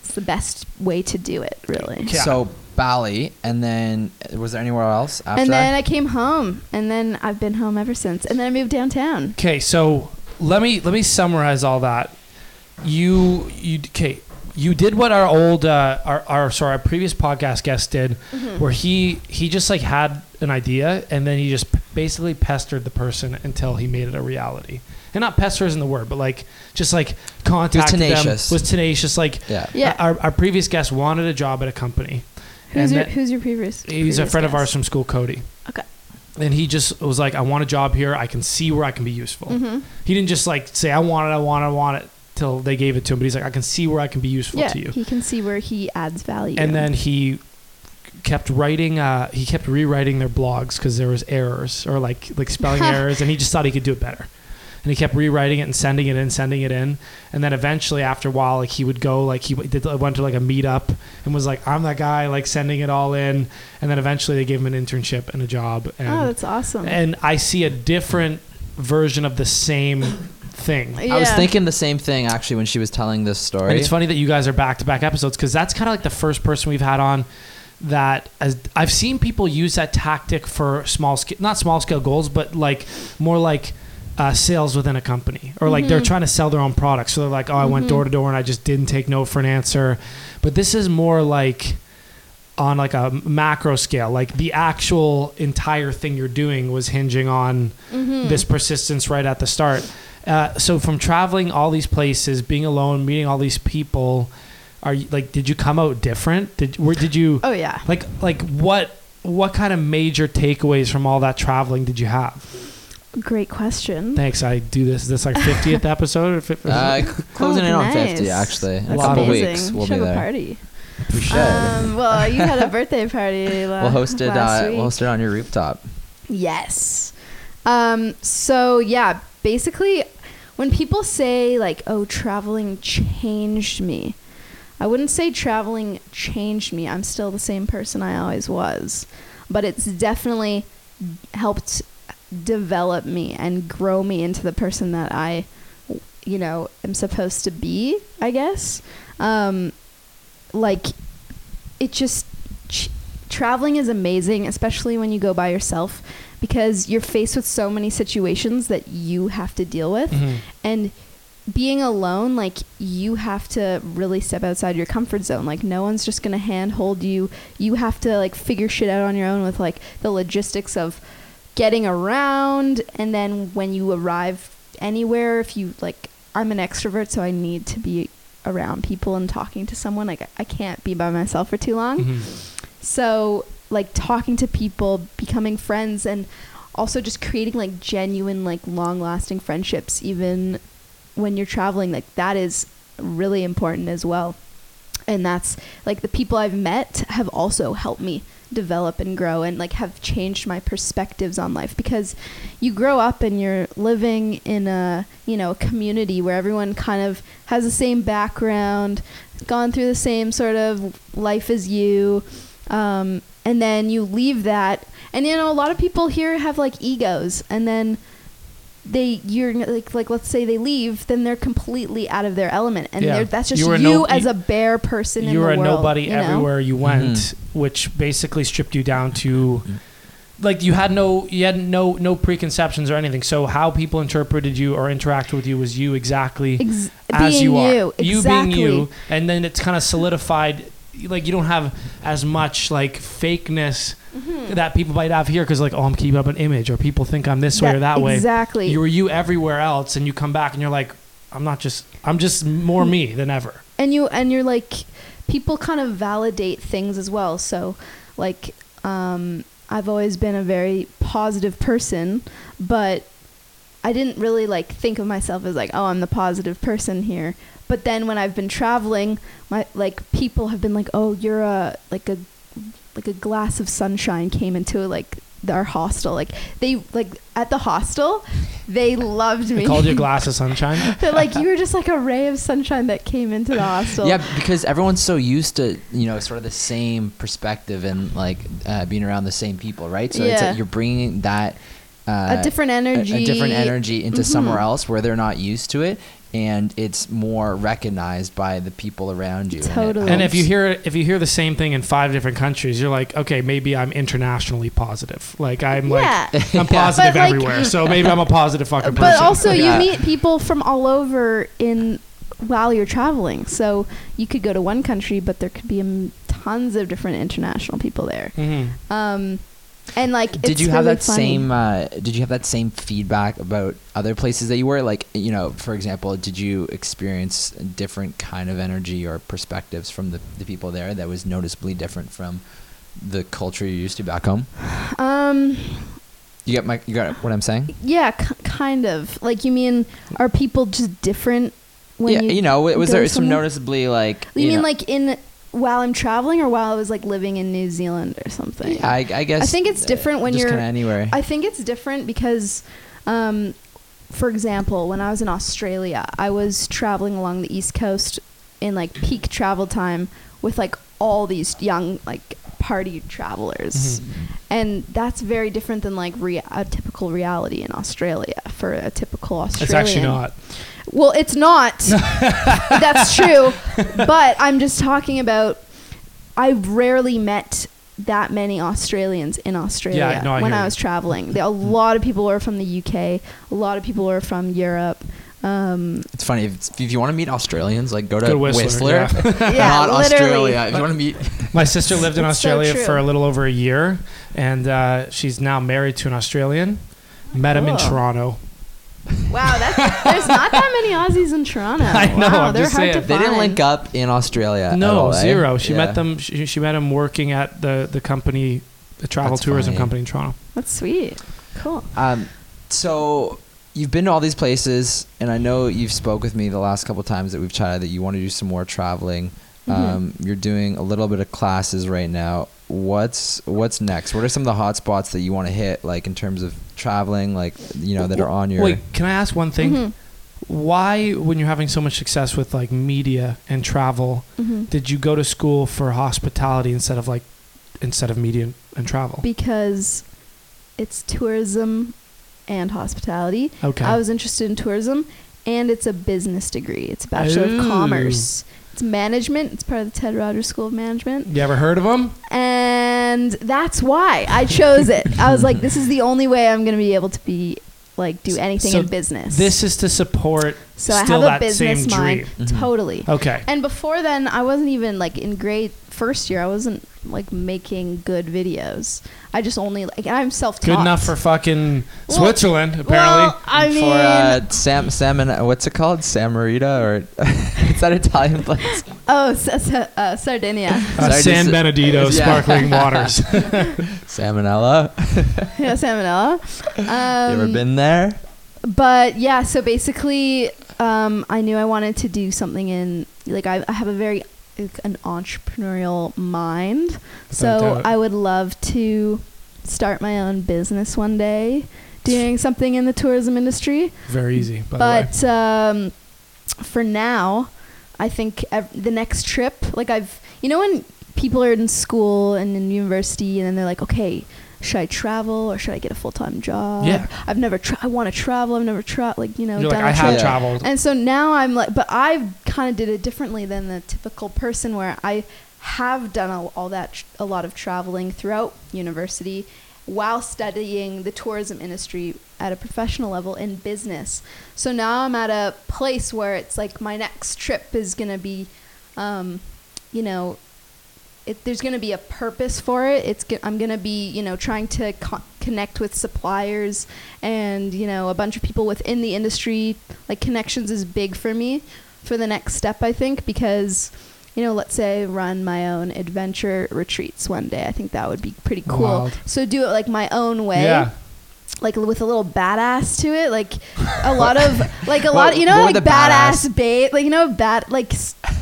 Speaker 4: it's the best way to do it, really.
Speaker 2: Yeah.
Speaker 3: So Bali, and then uh, was there anywhere else after
Speaker 4: and then
Speaker 3: that?
Speaker 4: I came home, and then I've been home ever since. And then I moved downtown.
Speaker 2: Okay, so let me let me summarize all that. You you okay? You did what our old uh, our, our sorry our previous podcast guest did, where he he just like had an idea and then he just basically pestered the person until he made it a reality. And not pester isn't the word, but like just like contacted them.
Speaker 3: tenacious.
Speaker 2: Was tenacious. Like
Speaker 3: yeah.
Speaker 4: Yeah.
Speaker 2: our, our previous guest wanted a job at a company.
Speaker 4: Who's your
Speaker 2: that-
Speaker 4: Who's your previous?
Speaker 2: He's a
Speaker 4: previous
Speaker 2: friend of ours from school, Cody.
Speaker 4: Okay.
Speaker 2: And he just was like, I want a job here. I can see where I can be useful.
Speaker 4: Mhm.
Speaker 2: He didn't just like say, I want it, I want it, I want it till they gave it to him. But he's like, I can see where I can be useful
Speaker 4: Yeah,
Speaker 2: to you.
Speaker 4: he can see where he adds value.
Speaker 2: And then he kept writing, uh, he kept rewriting their blogs because there was errors or like like spelling errors, and he just thought he could do it better. And he kept rewriting it and sending it in, sending it in, and then eventually, after a while, like he would go, like he did, went to like a meetup and was like, "I'm that guy," like sending it all in, and then eventually they gave him an internship and a job. And
Speaker 4: oh, that's awesome.
Speaker 2: and I see a different version of the same thing.
Speaker 3: I was
Speaker 4: Yeah.
Speaker 3: thinking the same thing actually when she was telling this story.
Speaker 2: And it's funny that you guys are back to back episodes because that's kind of like the first person we've had on that as I've seen people use that tactic for small scale, not small scale goals, but like more like uh, sales within a company or like they're
Speaker 4: Mhm.
Speaker 2: trying to sell their own products. So they're like, oh, I went
Speaker 4: Mhm.
Speaker 2: door to door and I just didn't take no for an answer. But this is more like on like a macro scale, like the actual entire thing you're doing was hinging on
Speaker 4: Mhm.
Speaker 2: this persistence right at the start. Uh, so from traveling all these places, being alone, meeting all these people, are you like? Did you come out different? Did where did you
Speaker 4: Oh yeah.
Speaker 2: like like what what kind of major takeaways from all that traveling did you have?
Speaker 4: Great question.
Speaker 2: Thanks. I do this. Is this like fiftieth episode or fif-
Speaker 3: uh, closing
Speaker 4: Oh,
Speaker 3: in on
Speaker 4: nice.
Speaker 3: 50 actually. In a
Speaker 2: lot
Speaker 3: couple
Speaker 2: of
Speaker 4: amazing.
Speaker 3: weeks
Speaker 4: We
Speaker 3: we'll
Speaker 4: should
Speaker 3: be
Speaker 4: have a
Speaker 3: there.
Speaker 4: party.
Speaker 3: We should.
Speaker 4: Um, well, you had a birthday party. La-
Speaker 3: we'll host it.
Speaker 4: last
Speaker 3: Uh,
Speaker 4: week.
Speaker 3: we'll host it on your rooftop.
Speaker 4: Yes. Um, so yeah, basically, when people say like, "Oh, traveling changed me," I wouldn't say traveling changed me. I'm still the same person I always was, but it's definitely helped develop me and grow me into the person that I, you know, am supposed to be. I guess. Um, like, it just ch- traveling is amazing, especially when you go by yourself, because you're faced with so many situations that you have to deal with,
Speaker 2: Mhm.
Speaker 4: and being alone, like you have to really step outside your comfort zone. Like no one's just gonna handhold you. You have to like figure shit out on your own with like the logistics of getting around, and then when you arrive anywhere, if you like, I'm an extrovert, so I need to be around people and talking to someone. Like I can't be by myself for too long.
Speaker 2: Mhm.
Speaker 4: So, like talking to people, becoming friends, and also just creating like genuine, like long lasting friendships, even when you're traveling, like that is really important as well. And that's like the people I've met have also helped me develop and grow and like have changed my perspectives on life because you grow up and you're living in a you know community where everyone kind of has the same background gone through the same sort of life as you um, and then you leave that and you know a lot of people here have like egos and then they you're like like let's say they leave, then they're completely out of their element, and
Speaker 2: Yeah.
Speaker 4: that's just
Speaker 2: You
Speaker 4: you,
Speaker 2: no-
Speaker 4: as a bare person in
Speaker 2: you
Speaker 4: the
Speaker 2: were a
Speaker 4: world.
Speaker 2: nobody
Speaker 4: you know?
Speaker 2: everywhere you went,
Speaker 3: Mhm.
Speaker 2: which basically stripped you down to like you had no you had no no preconceptions or anything. So how people interpreted you or interacted with you was you exactly
Speaker 4: Ex-
Speaker 2: as
Speaker 4: being
Speaker 2: you are.
Speaker 4: you,
Speaker 2: You
Speaker 4: exactly.
Speaker 2: being you, and then it's kind of solidified. Like you don't have as much like fakeness
Speaker 4: Mhm.
Speaker 2: that people might have here because like oh I'm keeping up an image or people think I'm this way or that way.
Speaker 4: Exactly.
Speaker 2: You were you everywhere else, and you come back and you're like I'm not just I'm just more me than ever.
Speaker 4: and you and you're like people kind of validate things as well so like um i've always been a very positive person but i didn't really like think of myself as like oh i'm the positive person here but then when i've been traveling my like people have been like oh you're a like a like a glass of sunshine came into like our hostel like they like at the hostel they loved
Speaker 2: They
Speaker 4: me
Speaker 2: called you a glass of sunshine.
Speaker 4: They're like you were just like a ray of sunshine that came into the hostel
Speaker 3: Yeah, because everyone's so used to you know sort of the same perspective and like uh, being around the same people, right? So it's like you're bringing that uh,
Speaker 4: a different energy
Speaker 3: a, different energy into
Speaker 4: Mhm.
Speaker 3: somewhere else where they're not used to it, and it's more recognized by the people around you.
Speaker 4: Totally.
Speaker 2: And if you
Speaker 3: helps.
Speaker 2: hear if you hear the same thing in five different countries, you're like, okay, maybe I'm internationally positive. Like I'm
Speaker 4: yeah
Speaker 2: like I'm positive
Speaker 4: But, like-
Speaker 2: everywhere, so maybe I'm a positive fucking person.
Speaker 4: but also
Speaker 3: Yeah.
Speaker 4: you meet people from all over in while you're traveling so you could go to one country but there could be um, tons of different international people there
Speaker 2: Mhm.
Speaker 4: um and like
Speaker 3: did you have
Speaker 4: really
Speaker 3: that
Speaker 4: funny.
Speaker 3: same uh, did you have that same feedback about other places that you were like you know for example did you experience a different kind of energy or perspectives from the, the people there that was noticeably different from the culture you're used to back home
Speaker 4: um
Speaker 3: you get my you got what i'm saying
Speaker 4: yeah k- kind of like you mean are people just different when
Speaker 3: yeah
Speaker 4: you,
Speaker 3: you, know was there some
Speaker 4: somewhere?
Speaker 3: noticeably like
Speaker 4: you, mean
Speaker 3: know-
Speaker 4: like in while i'm traveling or while i was like living in new zealand or something.
Speaker 3: I, I guess
Speaker 4: I think it's different when
Speaker 3: just
Speaker 4: you're-
Speaker 3: anywhere.
Speaker 4: I think it's different because, um, for example, when I was in Australia, I was traveling along the East Coast in like peak travel time with like all these young like party travelers,
Speaker 2: Mhm.
Speaker 4: and that's very different than like rea- a typical reality in Australia for a typical Australian.
Speaker 2: It's actually not.
Speaker 4: Well, it's not. That's true. But I'm just talking about. I rarely met that many Australians in Australia
Speaker 2: Yeah, no, I
Speaker 4: when I was traveling. A lot of people were from the UK. A lot of people were from Europe. Um,
Speaker 3: it's funny if, if you want to meet australians like go to
Speaker 2: Go Whistler,
Speaker 3: whistler,
Speaker 2: yeah.
Speaker 4: yeah,
Speaker 3: not
Speaker 4: literally.
Speaker 3: australia if you want to meet
Speaker 2: My sister lived in
Speaker 4: It's so
Speaker 2: Australia
Speaker 4: true.
Speaker 2: for a little over a year, and uh, she's now married to an Australian. Met him in Toronto.
Speaker 4: Wow, that's, there's not that many Aussies in Toronto.
Speaker 2: I know,
Speaker 4: Wow,
Speaker 2: I'm
Speaker 4: they're
Speaker 2: just
Speaker 4: hard
Speaker 2: saying.
Speaker 4: to
Speaker 3: they didn't link up in australia
Speaker 2: no,
Speaker 3: all, eh?
Speaker 2: zero. She
Speaker 3: Yeah.
Speaker 2: met them. She, she met him working at the the company, the travel
Speaker 3: That's
Speaker 2: tourism
Speaker 3: funny.
Speaker 2: company in Toronto.
Speaker 4: That's sweet. Cool.
Speaker 3: Um, so you've been to all these places, and I know you've spoke with me the last couple times that we've chatted that you want to do some more traveling.
Speaker 4: Mhm.
Speaker 3: Um, you're doing a little bit of classes right now. What's what's next? What are some of the hot spots that you want to hit, like in terms of traveling, like you know that are on your?
Speaker 2: Wait, can I ask one thing?
Speaker 4: Mhm.
Speaker 2: Why, when you're having so much success with like media and travel,
Speaker 4: Mhm.
Speaker 2: did you go to school for hospitality instead of like instead of media and travel?
Speaker 4: because it's tourism and hospitality.
Speaker 2: okay.
Speaker 4: I was interested in tourism, and it's a business degree. It's a bachelor
Speaker 2: Ooh.
Speaker 4: of commerce. It's management. It's part of the Ted Rogers School of Management,
Speaker 2: you ever heard of them?
Speaker 4: and that's why I chose it. I was like, this is the only way I'm going to be able to be like do anything
Speaker 2: So
Speaker 4: in business.
Speaker 2: This is to support
Speaker 4: so I have a business mind.
Speaker 3: Mhm.
Speaker 4: Totally.
Speaker 2: Okay.
Speaker 4: And before then, I wasn't even like in grade first year. I wasn't like making good videos. I just only like I'm self-taught.
Speaker 2: Good enough for fucking
Speaker 4: Well-
Speaker 2: Switzerland, apparently.
Speaker 4: Well, I mean,
Speaker 3: for uh, Sam Salmon, what's it called? Samarita or is that Italian place?
Speaker 4: oh, s- s- uh, Sardinia.
Speaker 2: uh,
Speaker 3: Sorry,
Speaker 2: San
Speaker 3: just-
Speaker 2: Benedetto
Speaker 3: Yeah.
Speaker 2: sparkling waters.
Speaker 3: Salmonella.
Speaker 4: yeah, salmonella. Um,
Speaker 3: you ever been there?
Speaker 4: But yeah, so basically, um, I knew I wanted to do something in like I, I have a very like, an entrepreneurial mind, so. I would love to start my own business one day, doing something in the tourism industry.
Speaker 2: Very easy, by the way.
Speaker 4: but um, for now, I think ev- the next trip, like I've, you know, when people are in school and in university, and then they're like, okay, should I travel or should I get a full time job?
Speaker 2: Yeah.
Speaker 4: I've never. Tra- I want to travel. I've never traveled. Like you know,
Speaker 2: You're like, I have. Traveled.
Speaker 4: And so now I'm like, but I've kind of did it differently than the typical person where I have done all, all that, tr- a lot of traveling throughout university while studying the tourism industry at a professional level in business. So now I'm at a place where it's like my next trip is going to be, um, you know, it, there's going to be a purpose for it. It's go- I'm going to be, you know, trying to co- connect with suppliers and, you know, a bunch of people within the industry. Like connections is big for me for the next step, I think, because, you know, let's say I run my own adventure retreats one day. I think that would be pretty cool.
Speaker 2: Wild.
Speaker 4: So do it like my own way
Speaker 2: Yeah.
Speaker 4: Like with a little badass to it like a lot of like a lot you know like badass,
Speaker 3: badass-
Speaker 4: babe like you know bad like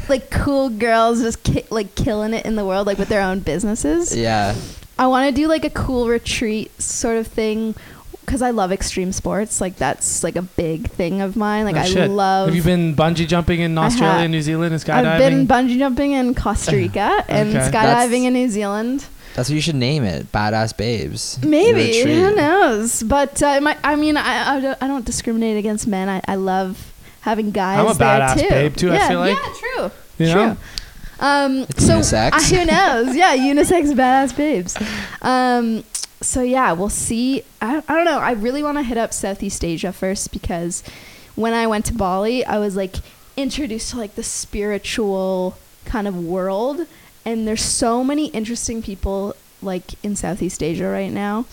Speaker 4: like cool girls just ki- like killing it in the world like with their own businesses
Speaker 3: Yeah.
Speaker 4: i want to do like a cool retreat sort of thing because i love extreme sports like that's like a big thing of mine like
Speaker 2: Oh,
Speaker 4: i
Speaker 2: shit.
Speaker 4: love
Speaker 2: Have you been bungee jumping in Australia,
Speaker 4: have.
Speaker 2: New Zealand, and skydiving?
Speaker 4: I've been bungee jumping in Costa Rica and
Speaker 2: Okay.
Speaker 4: skydiving
Speaker 3: That's-
Speaker 4: in New Zealand.
Speaker 3: That's what you should name it. Badass babes.
Speaker 4: Maybe who knows? But uh, my, I mean, I, I, don't, I don't discriminate against men. I, I love having guys
Speaker 2: I'm a
Speaker 4: there
Speaker 2: badass
Speaker 4: too.
Speaker 2: babe, too, I
Speaker 4: Yeah,
Speaker 2: feel like.
Speaker 4: yeah, true,
Speaker 2: You
Speaker 4: true.
Speaker 2: know?
Speaker 4: Um,
Speaker 3: It's
Speaker 4: so
Speaker 3: unisex.
Speaker 4: uh, who knows? Yeah, unisex badass babes. Um, so yeah, we'll see. I, I don't know. I really want to hit up Southeast Asia first because when I went to Bali, I was like introduced to like the spiritual kind of world, and there's so many interesting people like in Southeast Asia right now.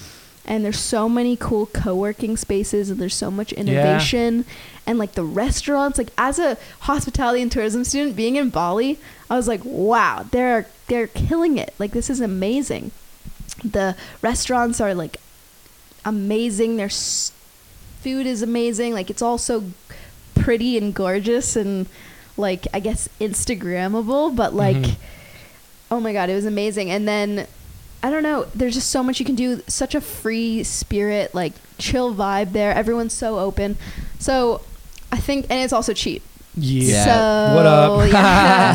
Speaker 4: And there's so many cool co-working spaces, and there's so much innovation, and like the restaurants. Like as a hospitality and tourism student, being in Bali, I was like, wow, they're they're killing it. Like this is amazing. The restaurants are like amazing. Their s- food is amazing. Like it's all so pretty and gorgeous and like I guess Instagrammable, but like
Speaker 2: Mhm.
Speaker 4: Oh my god, it was amazing. And then I don't know, there's just so much you can do. Such a free spirit, like chill vibe there. Everyone's so open. So I think and it's also cheap.
Speaker 2: Yeah.
Speaker 4: So
Speaker 2: What up?
Speaker 4: yeah.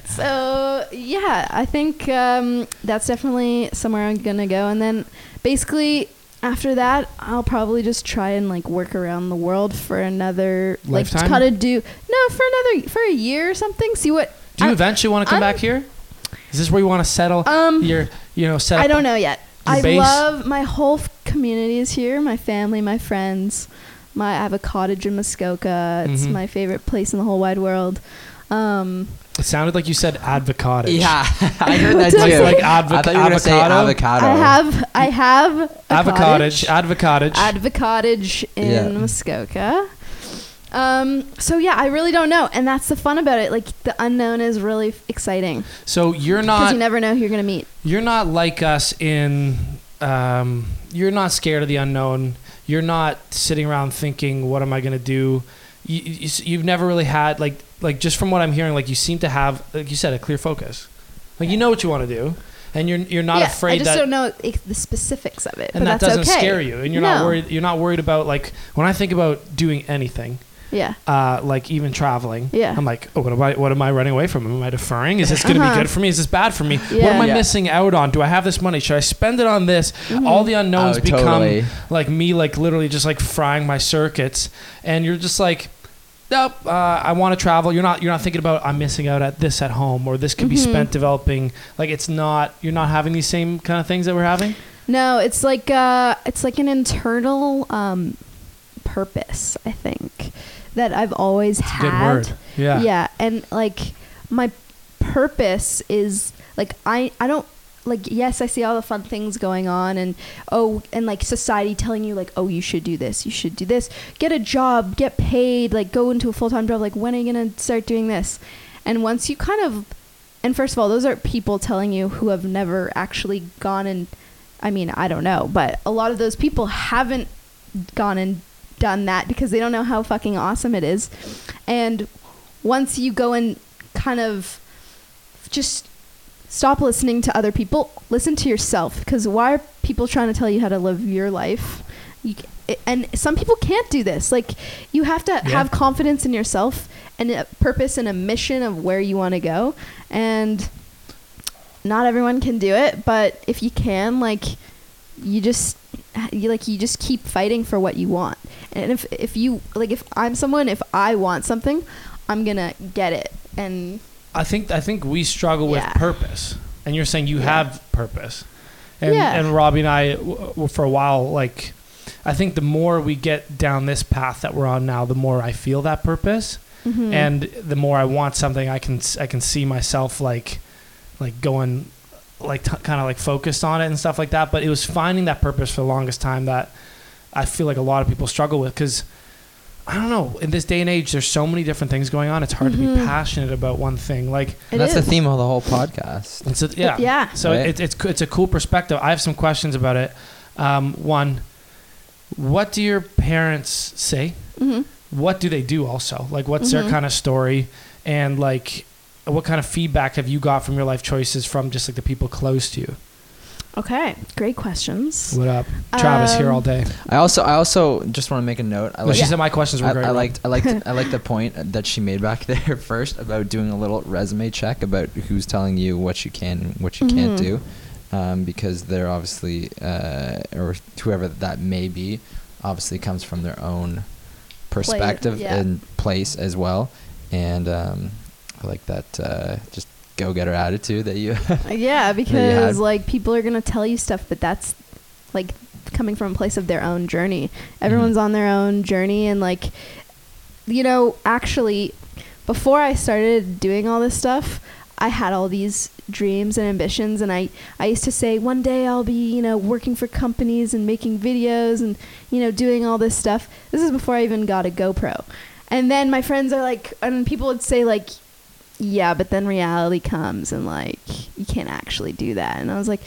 Speaker 4: so yeah, I think um, that's definitely somewhere I'm gonna go, and then basically after that, I'll probably just try and like work around the world for another like
Speaker 2: Lifetime?
Speaker 4: kind of do no for another for a year or something. See what
Speaker 2: Do you
Speaker 4: I-
Speaker 2: eventually want to come
Speaker 4: I'm-
Speaker 2: back here? Is this where you want to settle?
Speaker 4: um
Speaker 2: your, you know, set up
Speaker 4: I don't know yet. I
Speaker 2: base?
Speaker 4: love my whole f- community is here. My family, my friends. My I have a cottage in Muskoka. It's
Speaker 2: Mhm.
Speaker 4: my favorite place in the whole wide world. Um,
Speaker 2: It sounded like you said advocado.
Speaker 3: yeah, I heard that
Speaker 2: Like,
Speaker 3: too.
Speaker 2: like advo-
Speaker 3: I thought you were gonna say
Speaker 2: avocado.
Speaker 3: avocado.
Speaker 4: I have I have a
Speaker 2: Avocottage.
Speaker 4: cottage.
Speaker 2: Advocottage.
Speaker 4: Advocottage in
Speaker 3: Yeah.
Speaker 4: Muskoka. Um, so yeah, I really don't know, and that's the fun about it. Like the unknown is really f- exciting
Speaker 2: so you're
Speaker 4: because
Speaker 2: not
Speaker 4: you never know who you're gonna meet.
Speaker 2: you're not like us in um, you're not scared of the unknown you're not sitting around thinking what am i going to do you, you, you've never really had like like just from what i'm hearing like you seem to have like you said a clear focus like you know what you want to do and you're you're not
Speaker 4: yeah,
Speaker 2: afraid
Speaker 4: I just
Speaker 2: that
Speaker 4: don't know i- the specifics of it,
Speaker 2: and
Speaker 4: but
Speaker 2: that
Speaker 4: that's
Speaker 2: doesn't
Speaker 4: okay.
Speaker 2: scare you and you're not
Speaker 4: No.
Speaker 2: worried you're not worried about like when i think about doing anything
Speaker 4: Yeah,
Speaker 2: uh, like even traveling.
Speaker 4: Yeah.
Speaker 2: I'm like, oh, what am I? What am I running away from? Am I deferring? Is this going to
Speaker 4: Uh-huh.
Speaker 2: be good for me? Is this bad for me? What am I
Speaker 3: Yeah.
Speaker 2: missing out on? Do I have this money? Should I spend it on this?
Speaker 4: Mhm.
Speaker 2: All the unknowns
Speaker 3: Oh,
Speaker 2: become
Speaker 3: totally.
Speaker 2: like me, like literally just like frying my circuits, and you're just like. Nope. Uh, I want to travel. You're not. You're not thinking about. I'm missing out at this at home, or this could be
Speaker 4: Mhm.
Speaker 2: spent developing. Like it's not. You're not having these same kind of things that we're having.
Speaker 4: No, it's like uh, it's like an internal um, purpose. I think that I've always
Speaker 2: It's
Speaker 4: had.
Speaker 2: Yeah.
Speaker 4: Yeah, and like my purpose is like I I don't like yes I see all the fun things going on and oh and like society telling you like oh you should do this you should do this get a job get paid like go into a full time job like when are you gonna start doing this and once you kind of and first of all those are people telling you who have never actually gone and I mean I don't know but a lot of those people haven't gone and done that because they don't know how fucking awesome it is. And once you go and kind of just stop listening to other people listen to yourself. Because why are people trying to tell you how to live your life? You, and some people can't do this. Like you have to
Speaker 2: Yeah.
Speaker 4: have confidence in yourself and a purpose and a mission of where you want to go. And not everyone can do it, but if you can, like, you just you like you just keep fighting for what you want. And if if you like if I'm someone if I want something, I'm to get it. And
Speaker 2: I think I think we struggle with
Speaker 4: Yeah.
Speaker 2: purpose, and you're saying you
Speaker 4: Yeah.
Speaker 2: have purpose, and
Speaker 4: Yeah.
Speaker 2: and Robbie and I, w- for a while, like, I think the more we get down this path that we're on now, the more I feel that purpose,
Speaker 4: mhm.
Speaker 2: and the more I want something, I can I can see myself like, like going, like t- kind of like focused on it and stuff like that. But it was finding that purpose for the longest time that I feel like a lot of people struggle with because. I don't know. In this day and age, there's so many different things going on. It's hard to be
Speaker 4: Mhm.
Speaker 2: passionate about one thing. Like,
Speaker 4: It
Speaker 3: that's the theme of the whole podcast.
Speaker 2: it's a, yeah,
Speaker 4: Yeah.
Speaker 2: So
Speaker 3: Right.
Speaker 2: it, it's it's a cool perspective. I have some questions about it. Um, one, what do your parents say?
Speaker 4: Mhm.
Speaker 2: What do they do? Also, like, what's their
Speaker 4: Mhm.
Speaker 2: kind of story? And like, what kind of feedback have you got from your life choices from just like the people close to you?
Speaker 4: Okay, great questions.
Speaker 2: What up, Travis? here
Speaker 4: Um,
Speaker 2: all day.
Speaker 3: I also I also just want to make a note. I
Speaker 2: No,
Speaker 3: like
Speaker 2: she said my questions were
Speaker 3: I,
Speaker 2: great.
Speaker 3: I liked I liked I liked the point that she made back there first about doing a little resume check about who's telling you what you can and what you can't
Speaker 4: Mhm.
Speaker 3: do, um, because they're obviously uh, or whoever that may be, obviously comes from their own perspective
Speaker 4: yeah.
Speaker 3: and place as well, and um, I like that uh, just go getter attitude that you.
Speaker 4: Yeah, because like people are gonna tell you stuff, but that's like coming from a place of their own journey. Mm-hmm. Everyone's on their own journey, and like you know, actually, before I started doing all this stuff, I had all these dreams and ambitions, and I I used to say one day I'll be you know working for companies and making videos and you know doing all this stuff. This is before I even got a GoPro. And then my friends are like, and people would say like, yeah, but then reality comes and like you can't actually do that. And I was like,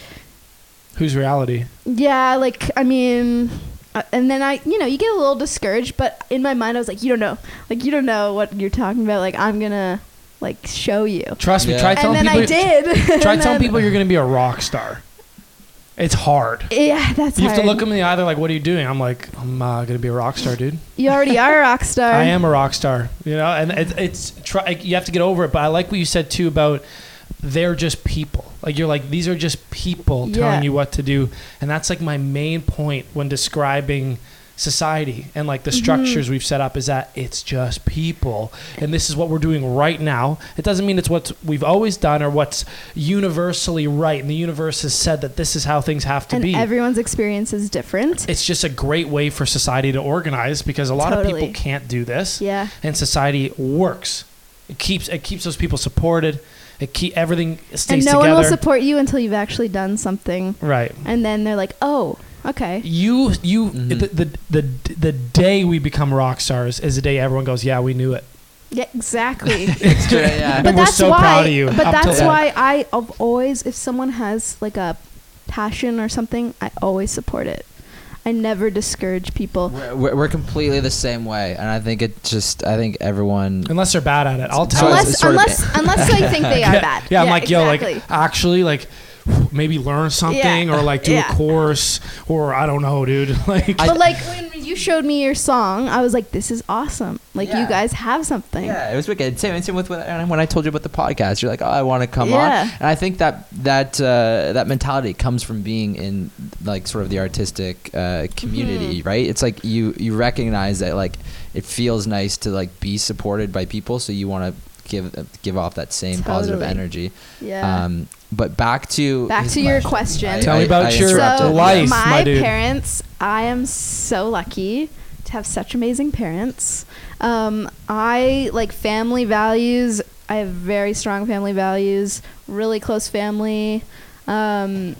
Speaker 2: Who's reality?
Speaker 4: yeah, like I mean, uh, and then I, you know, you get a little discouraged, but in my mind I was like, you don't know, like you don't know what you're talking about. Like I'm gonna like show you.
Speaker 2: Trust me.
Speaker 3: Yeah.
Speaker 2: Try
Speaker 3: And
Speaker 2: telling
Speaker 4: and then
Speaker 2: people.
Speaker 4: I did.
Speaker 2: Try telling people you're gonna be a rock star. It's hard.
Speaker 4: Yeah, that's
Speaker 2: You have to look them in the eye. They're like, "What are you doing?" I'm like, "I'm uh, gonna be a rock star, dude."
Speaker 4: You already are a rock star.
Speaker 2: I am a rock star, you know, and it, it's try. You have to get over it. But I like what you said too about they're just people. Like you're like these are just people
Speaker 4: Yeah.
Speaker 2: telling you what to do, and that's like my main point when describing society and like the
Speaker 4: Mhm.
Speaker 2: structures we've set up is that it's just people and this is what we're doing right now it doesn't mean it's what we've always done or what's universally right and the universe has said that this is how things have to
Speaker 4: and
Speaker 2: be
Speaker 4: everyone's experience is different.
Speaker 2: it's just a great way for society to organize because a lot of people can't do this
Speaker 4: yeah.
Speaker 2: and society works. It keeps it keeps those people supported. It keep everything stays
Speaker 4: And no
Speaker 2: together.
Speaker 4: one will support you until you've actually done something,
Speaker 2: right.
Speaker 4: and then they're like, "Oh, okay."
Speaker 2: You you
Speaker 3: Mhm.
Speaker 2: the, the the the day we become rock stars is the day everyone goes, yeah, we knew it.
Speaker 4: Yeah, exactly.
Speaker 3: It's true, yeah.
Speaker 4: but
Speaker 2: we're
Speaker 4: that's
Speaker 2: so
Speaker 4: why.
Speaker 2: proud of you
Speaker 4: But that's
Speaker 2: then.
Speaker 4: why I have always, if someone has like a passion or something, I always support it. I never discourage people.
Speaker 3: We're, we're, we're completely the same way, and I think it just I think everyone.
Speaker 2: Unless they're bad at it, I'll tell. you.
Speaker 4: Unless,
Speaker 3: sort of-
Speaker 4: unless, unless they think they are
Speaker 2: yeah,
Speaker 4: bad.
Speaker 2: Yeah, I'm like, yo, like actually, like maybe learn something or like do
Speaker 4: Yeah.
Speaker 2: a course or I don't know, dude. Like
Speaker 3: I-
Speaker 4: but like when you showed me your song, I was like, "This is awesome! Like you guys have something."
Speaker 3: Yeah, it was wicked. Same, same with when when I told you about the podcast. You're like, oh, I want to come
Speaker 4: Yeah.
Speaker 3: on, and I think that that uh, that mentality comes from being in like sort of the artistic uh, community,
Speaker 4: Mm-hmm.
Speaker 3: right? It's like you you recognize that like it feels nice to like be supported by people, so you want to give give off that same positive energy.
Speaker 4: Yeah.
Speaker 3: Um, but back to
Speaker 4: Back to your question.
Speaker 2: Tell me about your
Speaker 3: interrupted.
Speaker 4: so
Speaker 2: life,
Speaker 4: my,
Speaker 2: my dude.
Speaker 4: parents, I am so lucky to have such amazing parents. Um, I like family values. I have very strong family values. Really close family. Um,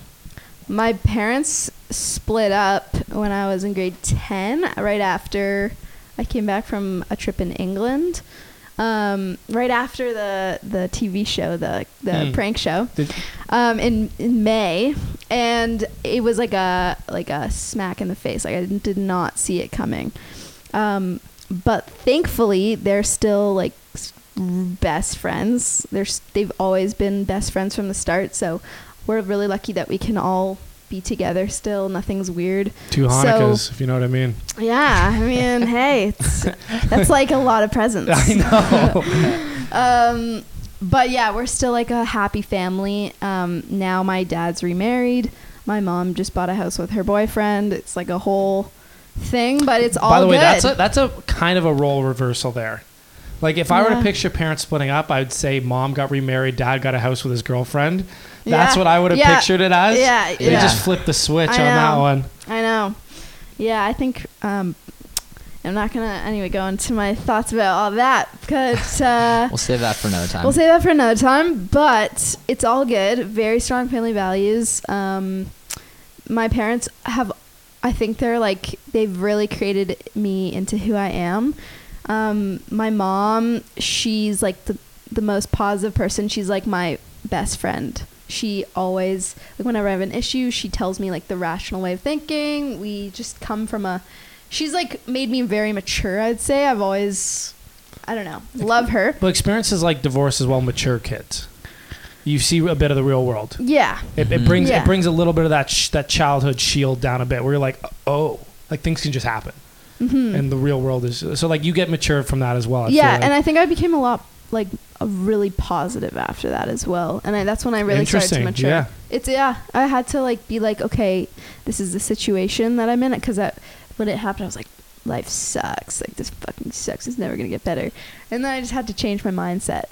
Speaker 4: my parents split up when I was in grade ten, right after I came back from a trip in England. Um, right after the the TV show, the the
Speaker 2: Hmm.
Speaker 4: prank show um, in in May, and it was like a like a smack in the face. Like I did not see it coming. Um, but thankfully, they're still like best friends. They're they've always been best friends from the start. So we're really lucky that we can all be together still. Nothing's weird.
Speaker 2: two
Speaker 4: so-
Speaker 2: Hanukkahs, if you know what I mean.
Speaker 4: Yeah, I mean, hey, it's, that's like a lot of presents.
Speaker 2: I know.
Speaker 4: um but yeah, we're still like a happy family. Um, now my dad's remarried. My mom just bought a house with her boyfriend. It's like a whole thing, but it's all
Speaker 2: By the way,
Speaker 4: good.
Speaker 2: that's a that's a kind of a role reversal there. Like if I were to
Speaker 4: Yeah.
Speaker 2: picture parents splitting up, I would say mom got remarried, dad got a house with his girlfriend. That's
Speaker 4: Yeah.
Speaker 2: what I would have
Speaker 4: Yeah.
Speaker 2: pictured it as.
Speaker 4: Yeah,
Speaker 2: They
Speaker 4: yeah.
Speaker 2: just flipped the switch
Speaker 4: I
Speaker 2: on that
Speaker 4: know.
Speaker 2: one.
Speaker 4: I know. Yeah, I think um, I'm not gonna anyway go into my thoughts about all that because uh,
Speaker 3: We'll save that for another time.
Speaker 4: we'll save that for another time. But it's all good. Very strong family values. Um, my parents have, I think they're like they've really created me into who I am. Um, my mom, she's like the the most positive person. She's like my best friend. She always like whenever I have an issue, she tells me like the rational way of thinking. We just come from a she's like made me very mature, I'd say. I've always I don't know. Love her.
Speaker 2: But experiences like divorce as well mature kids. You see a bit of the real world.
Speaker 4: Yeah.
Speaker 2: It, it brings
Speaker 4: Yeah.
Speaker 2: it brings a little bit of that sh- that childhood shield down a bit, where you're like, oh, like things can just happen,
Speaker 4: hmm
Speaker 2: and the real world is so like you get mature from that as well. I
Speaker 4: yeah,
Speaker 2: like.
Speaker 4: and I think I became a lot like a really positive after that as well. And I, that's when I really started to mature.
Speaker 2: yeah.
Speaker 4: It's yeah, I had to like be like, okay, this is the situation that I'm in because when it happened I was like life sucks. Like this fucking sucks. It's never going to get better. And then I just had to change my mindset.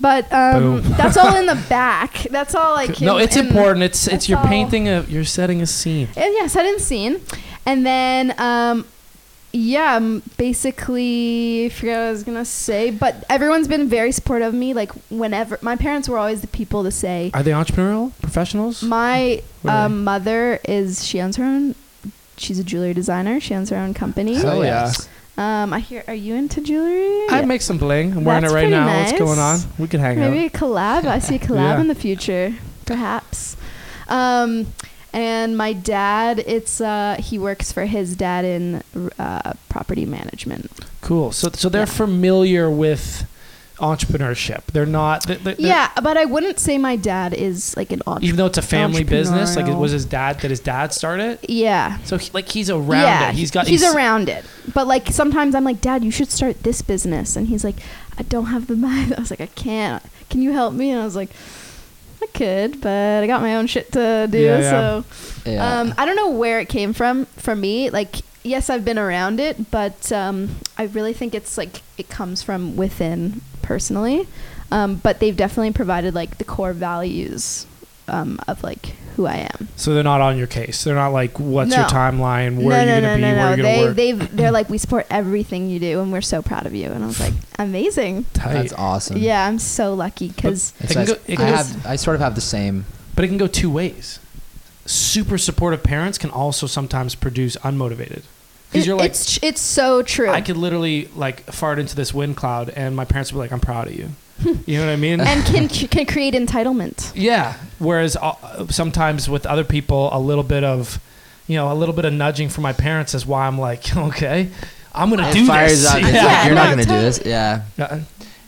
Speaker 4: But um, that's all in the back. That's all like
Speaker 2: no,
Speaker 4: in-
Speaker 2: it's
Speaker 4: in-
Speaker 2: important. It's it's you're
Speaker 4: all-
Speaker 2: painting a you're setting a scene.
Speaker 4: and yeah, set in scene. And then, um, yeah, um, basically, I forgot what I was gonna say, but everyone's been very supportive of me. Like whenever my parents were always the people to say.
Speaker 2: Are they entrepreneurial professionals?
Speaker 4: My
Speaker 2: What are
Speaker 4: um, mother is she owns her own. She's a jewelry designer. She owns her own company.
Speaker 2: Hell yeah.
Speaker 4: Um, I hear. Are you into jewelry?
Speaker 2: I make some bling. I'm wearing
Speaker 4: That's
Speaker 2: it right now.
Speaker 4: nice.
Speaker 2: What's going on? We could hang
Speaker 4: Maybe
Speaker 2: out.
Speaker 4: Maybe a collab. I see a collab
Speaker 2: Yeah.
Speaker 4: in the future, perhaps. Um, and my dad, it's uh, he works for his dad in uh, property management.
Speaker 2: Cool. So so they're
Speaker 4: Yeah.
Speaker 2: familiar with entrepreneurship. They're not. They're, they're-
Speaker 4: Yeah, but I wouldn't say my dad is like an entrepreneur.
Speaker 2: Even though it's a family business, like it was his dad that his dad started.
Speaker 4: Yeah.
Speaker 2: So he, like he's around
Speaker 4: yeah,
Speaker 2: it. He's got.
Speaker 4: he's, around it. But like sometimes I'm like, Dad, you should start this business, and he's like, I don't have the money. I was like, I can't. Can you help me? And I was like, I could, but I got my own shit to do.
Speaker 2: Yeah, yeah.
Speaker 4: So
Speaker 3: Yeah.
Speaker 4: um, I don't know where it came from for me. Like, yes, I've been around it, but um, I really think it's like it comes from within personally. Um, but they've definitely provided like the core values um, of like who I am.
Speaker 2: So they're not on your case. They're not like, what's your timeline? Where
Speaker 4: no,
Speaker 2: are you
Speaker 4: no,
Speaker 2: gonna
Speaker 4: no,
Speaker 2: be?
Speaker 4: no,
Speaker 2: Where
Speaker 4: no.
Speaker 2: are you gonna
Speaker 4: They,
Speaker 2: work?
Speaker 4: they've, they're like, we support everything you do, and we're so proud of you. And I was like, amazing.
Speaker 2: Tight.
Speaker 3: That's awesome.
Speaker 4: Yeah, I'm so lucky because
Speaker 3: It's
Speaker 2: It can
Speaker 3: nice. I have. I sort of have the same.
Speaker 2: But it can go two ways. Super supportive parents can also sometimes produce unmotivated. Because you're like,
Speaker 4: it's it's so true.
Speaker 2: I could literally like fart into this wind cloud, and my parents would be like, "I'm proud of you." You know what I mean?
Speaker 4: and can can create entitlement.
Speaker 2: yeah. Whereas uh, sometimes with other people, a little bit of, you know, a little bit of nudging from my parents is why I'm like, okay, I'm gonna
Speaker 3: It
Speaker 2: do
Speaker 3: fires
Speaker 2: this.
Speaker 3: up. It's
Speaker 2: Yeah.
Speaker 3: like you're not gonna do this. Yeah.
Speaker 2: Uh,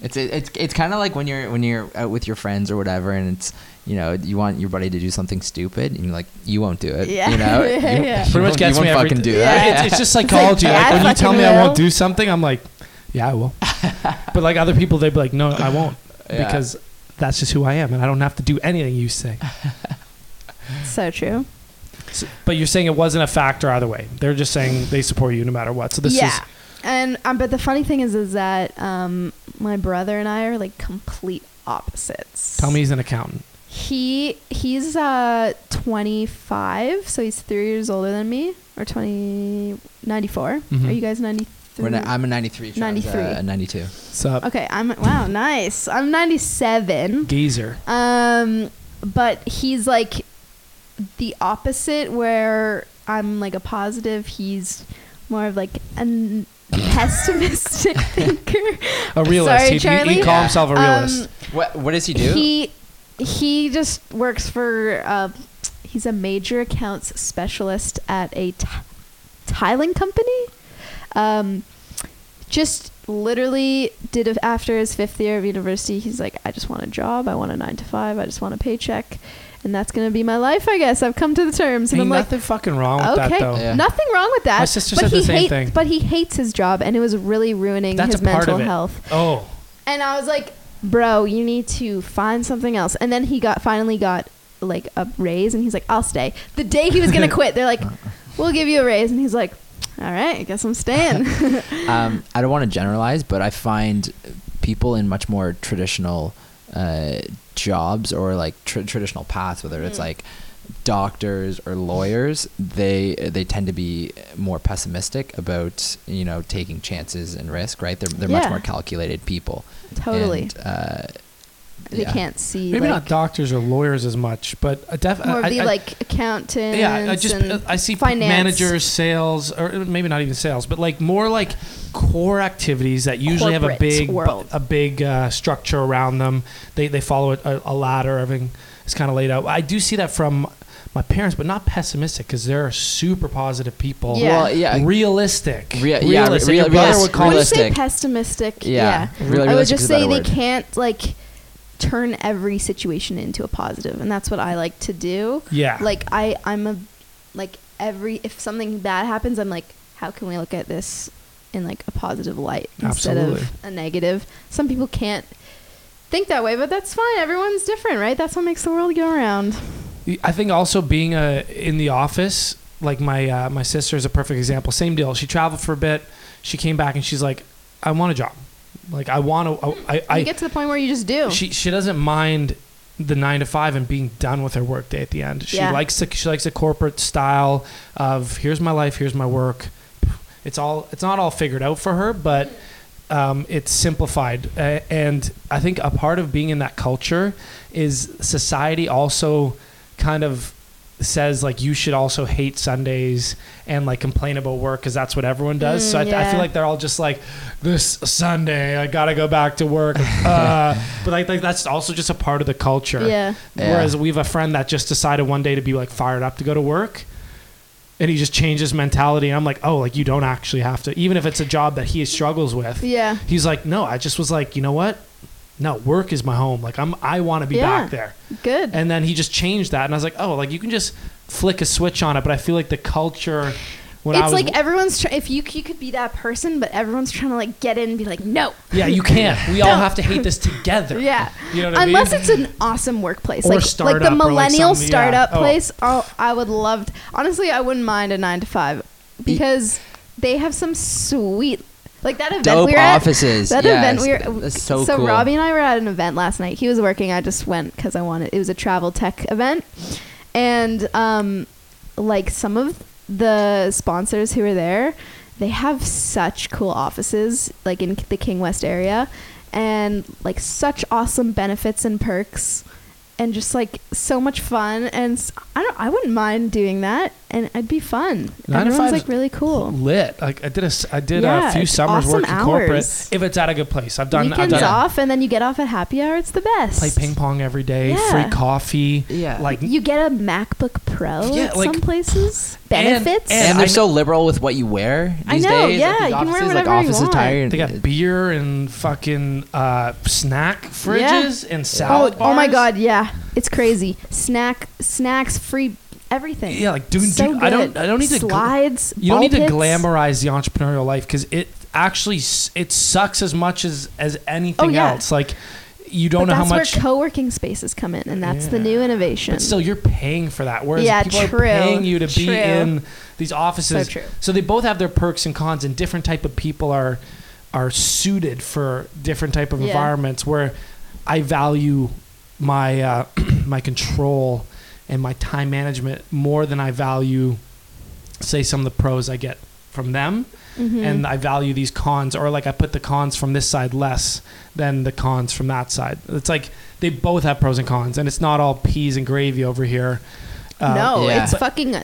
Speaker 3: It's it's it's kind of like when you're when you're out with your friends or whatever, and it's you know you want your buddy to do something stupid, and you're like you won't do it.
Speaker 4: Yeah.
Speaker 3: You know.
Speaker 4: Yeah,
Speaker 3: You-
Speaker 4: yeah.
Speaker 3: you
Speaker 2: Pretty much
Speaker 3: won't-
Speaker 2: gets
Speaker 3: you won't
Speaker 2: every
Speaker 3: fucking do
Speaker 2: yeah,
Speaker 3: that.
Speaker 2: It's, it's just psychology.
Speaker 4: yeah,
Speaker 2: like,
Speaker 4: I
Speaker 2: when you tell
Speaker 4: fucking
Speaker 2: me I won't do something, I'm like, yeah, I will. but like other people, they'd be like, no, I won't,
Speaker 3: Yeah.
Speaker 2: because that's just who I am, and I don't have to do anything you say.
Speaker 4: So true.
Speaker 2: So- but you're saying it wasn't a factor either way. They're just saying they support you no matter what. So this is
Speaker 4: yeah.
Speaker 2: is
Speaker 4: And um, but the funny thing is, is that um, my brother and I are like complete opposites.
Speaker 2: tell me he's an accountant.
Speaker 4: He he's uh 25, so he's three years older than me, or 20, 94.
Speaker 2: Mhm.
Speaker 4: Are you guys 93?
Speaker 3: We're not, I'm a 93.
Speaker 4: 93.
Speaker 3: A 92.
Speaker 2: So
Speaker 4: okay, I'm wow, nice. I'm 97.
Speaker 2: geezer.
Speaker 4: Um, but he's like the opposite, where I'm like a positive. He's more of like a n- pessimistic thinker.
Speaker 2: A realist.
Speaker 4: Sorry,
Speaker 2: he'd, he'd-
Speaker 4: Charlie.
Speaker 2: he'd call
Speaker 3: Yeah.
Speaker 2: himself a realist.
Speaker 4: Um,
Speaker 3: What what does he do?
Speaker 4: He he just works for. Uh, he's a major accounts specialist at a t- tiling company. Um, just literally did it after his fifth year of university. He's like, I just want a job. I want a nine to five. I just want a paycheck, and that's gonna be my life. I guess I've come to the terms, and
Speaker 2: Ain't
Speaker 4: I'm like,
Speaker 2: nothing fucking wrong with
Speaker 4: okay,
Speaker 2: that though.
Speaker 3: Yeah.
Speaker 4: nothing wrong with that.
Speaker 2: My sister
Speaker 4: but
Speaker 2: said the
Speaker 4: he
Speaker 2: same
Speaker 4: hate-
Speaker 2: thing.
Speaker 4: But he hates his job, and it was really ruining
Speaker 2: That's
Speaker 4: his
Speaker 2: a part
Speaker 4: mental
Speaker 2: of it.
Speaker 4: health.
Speaker 2: Oh,
Speaker 4: And I was like, bro, you need to find something else. And then he got finally got like a raise, and he's like, I'll stay. The day he was gonna quit, they're like, we'll give you a raise, and he's like, all right, I guess I'm staying.
Speaker 3: um, I don't want to generalize, but I find people in much more traditional uh, jobs or like tr- traditional paths, whether it's
Speaker 4: Mm.
Speaker 3: like doctors or lawyers, they they tend to be more pessimistic about you know taking chances and risk. Right? They're they're much more calculated people.
Speaker 4: totally,
Speaker 3: And, uh,
Speaker 4: they
Speaker 3: yeah.
Speaker 4: can't see
Speaker 2: Maybe
Speaker 4: like,
Speaker 2: not doctors or lawyers as much, but uh, def-
Speaker 4: more
Speaker 2: I,
Speaker 4: of the
Speaker 2: I-
Speaker 4: like accountants.
Speaker 2: yeah, I just
Speaker 4: and
Speaker 2: I see
Speaker 4: finance.
Speaker 2: managers, sales, or maybe not even sales, but like more like core activities that usually have a big
Speaker 4: world.
Speaker 2: a big uh, structure around them. They they follow a, a ladder. Everything is kind of laid out. I do see that from my parents, but not pessimistic because they're super positive people.
Speaker 4: Yeah.
Speaker 3: Well, yeah.
Speaker 2: Realistic.
Speaker 3: Rea- yeah,
Speaker 2: realistic.
Speaker 3: real-
Speaker 2: Your brother
Speaker 3: yes,
Speaker 2: would call
Speaker 4: when you
Speaker 3: realistic.
Speaker 4: say pessimistic,
Speaker 3: Yeah,
Speaker 4: yeah,
Speaker 3: really
Speaker 4: I would just
Speaker 3: is a better
Speaker 4: say they
Speaker 3: word.
Speaker 4: can't like turn every situation into a positive, and that's what I like to do.
Speaker 2: Yeah.
Speaker 4: Like I, I'm a like every if something bad happens, I'm like, how can we look at this in like a positive light instead
Speaker 2: Absolutely.
Speaker 4: of a negative? Some people can't think that way, but that's fine. Everyone's different, right? That's what makes the world go around.
Speaker 2: I think also being a in the office, like my uh, my sister is a perfect example. Same deal. She traveled for a bit. She came back and she's like, I want a job. Like I want to. I, I
Speaker 4: you get to the point where you just do.
Speaker 2: she she doesn't mind the nine to five and being done with her workday at the end. She
Speaker 4: Yeah.
Speaker 2: likes the she likes a corporate style of here's my life, here's my work. It's all it's not all figured out for her, but um, it's simplified. Uh, and I think a part of being in that culture is society also kind of says like you should also hate Sundays and like complain about work because that's what everyone does. so I,
Speaker 4: Mm,
Speaker 2: I feel like they're all just like this Sunday I gotta go back to work. Uh, but like, like that's also just a part of the culture.
Speaker 4: yeah.
Speaker 3: Yeah.
Speaker 2: Whereas we have a friend that just decided one day to be like fired up to go to work. And he just changed his mentality. And I'm like, oh, like you don't actually have to, even if it's a job that he struggles with.
Speaker 4: Yeah.
Speaker 2: He's like, no, I just was like, you know what? No, work is my home. Like I'm, I want to be
Speaker 4: Yeah.
Speaker 2: back there.
Speaker 4: Good.
Speaker 2: And then he just changed that, and I was like, oh, like you can just flick a switch on it. But I feel like the culture when I
Speaker 4: it's like everyone's try- if you you could be that person, but everyone's trying to like get in and be like, no.
Speaker 2: yeah, you can't. We all have to hate this together.
Speaker 4: Yeah.
Speaker 2: You know what
Speaker 4: Unless
Speaker 2: I mean?
Speaker 4: it's an awesome workplace,
Speaker 2: Or
Speaker 4: like like the
Speaker 2: or like
Speaker 4: millennial
Speaker 2: yeah.
Speaker 4: startup
Speaker 2: Oh.
Speaker 4: place. Oh, I would love. To, honestly, I wouldn't mind a nine to five because they have some sweet. Like that event
Speaker 3: Dope
Speaker 4: we were at.
Speaker 3: offices.
Speaker 4: That
Speaker 3: yes,
Speaker 4: event we were.
Speaker 3: That's so, cool.
Speaker 4: Robbie and I were at an event last night. He was working. I just went because I wanted. It was a travel tech event, and um, like some of the sponsors who were there, they have such cool offices, like in the King West area, and like such awesome benefits and perks. And just like so much fun, and s- I don't, I wouldn't mind doing that, and it'd be fun.
Speaker 2: Nine to
Speaker 4: Everyone's like really cool.
Speaker 2: lit. Like I did a, s- I did
Speaker 4: Yeah,
Speaker 2: a few summers
Speaker 4: awesome
Speaker 2: working corporate. If it's at a good place, I've done. I've
Speaker 4: Weekends
Speaker 2: done
Speaker 4: off, and then you get off at happy hour. It's the best.
Speaker 2: play ping pong every day,
Speaker 4: Yeah.
Speaker 2: free coffee.
Speaker 3: Yeah.
Speaker 2: Like
Speaker 4: You get a MacBook Pro
Speaker 2: Yeah,
Speaker 4: at
Speaker 2: like-
Speaker 4: some places. Benefits.
Speaker 2: and
Speaker 3: and
Speaker 2: I
Speaker 3: they're
Speaker 2: kn-
Speaker 3: so liberal with what you wear
Speaker 4: I
Speaker 3: these
Speaker 4: know,
Speaker 3: days.
Speaker 4: yeah,
Speaker 3: like these
Speaker 4: you can wear
Speaker 3: offices,
Speaker 4: whatever
Speaker 3: like
Speaker 4: you
Speaker 3: office
Speaker 4: want.
Speaker 3: attire.
Speaker 2: they got beer and fucking uh, snack fridges and salad
Speaker 4: oh,
Speaker 2: bars.
Speaker 4: oh my god, yeah, it's crazy. Snack, snacks, free, everything.
Speaker 2: Yeah, like dude,
Speaker 4: so
Speaker 2: dude I don't. I don't need to. gl-
Speaker 4: slides.
Speaker 2: you don't need to glamorize the entrepreneurial life because it actually it sucks as much as as anything
Speaker 4: Oh, yeah.
Speaker 2: else. Like you don't
Speaker 4: But
Speaker 2: know how
Speaker 4: that's
Speaker 2: much.
Speaker 4: where co-working spaces come in, and that's the new innovation.
Speaker 2: but still, you're paying for that. Whereas
Speaker 4: Yeah,
Speaker 2: people
Speaker 4: true,
Speaker 2: are paying you to be in these offices.
Speaker 4: So true.
Speaker 2: So they both have their perks and cons, and different type of people are are suited for different type of
Speaker 4: Yeah.
Speaker 2: environments. Where I value my uh, my control and my time management more than I value, say, some of the pros I get from them,
Speaker 4: Mhm.
Speaker 2: and I value these cons, or like I put the cons from this side less than the cons from that side. It's like they both have pros and cons, and it's not all peas and gravy over here. Uh,
Speaker 4: no,
Speaker 3: yeah.
Speaker 4: it's fucking.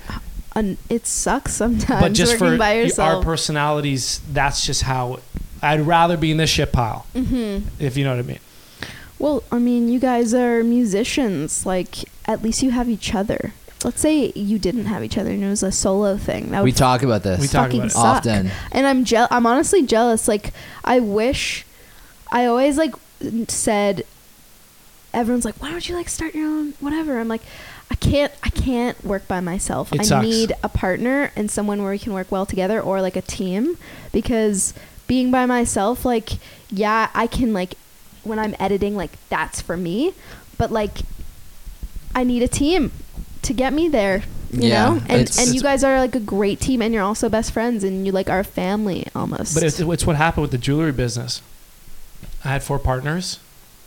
Speaker 4: Un- it sucks sometimes.
Speaker 2: but just
Speaker 4: working
Speaker 2: for
Speaker 4: by
Speaker 2: y- our personalities, that's just how. I'd rather be in this shit pile,
Speaker 4: hmm
Speaker 2: if you know what I mean.
Speaker 4: Well, I mean, you guys are musicians. Like, at least you have each other. Let's say you didn't have each other and it was a solo thing. That would
Speaker 3: We talk about this
Speaker 2: We talk
Speaker 4: fucking
Speaker 2: about it.
Speaker 4: suck.
Speaker 3: often.
Speaker 4: And I'm je- I'm honestly jealous. Like, I wish. I always like said. Everyone's like, "Why don't you like start your own whatever?" I'm like, I can't. I can't work by myself.
Speaker 2: It
Speaker 4: I
Speaker 2: sucks.
Speaker 4: need a partner and someone where we can work well together, or like a team, because being by myself, like, yeah, I can like when I'm editing, like that's for me. But like, I need a team to get me there. You
Speaker 3: Yeah,
Speaker 4: know, and
Speaker 3: it's-
Speaker 4: and you guys are like a great team, and you're also best friends, and you like are family almost.
Speaker 2: But it's, it's what happened with the jewelry business. I had four partners.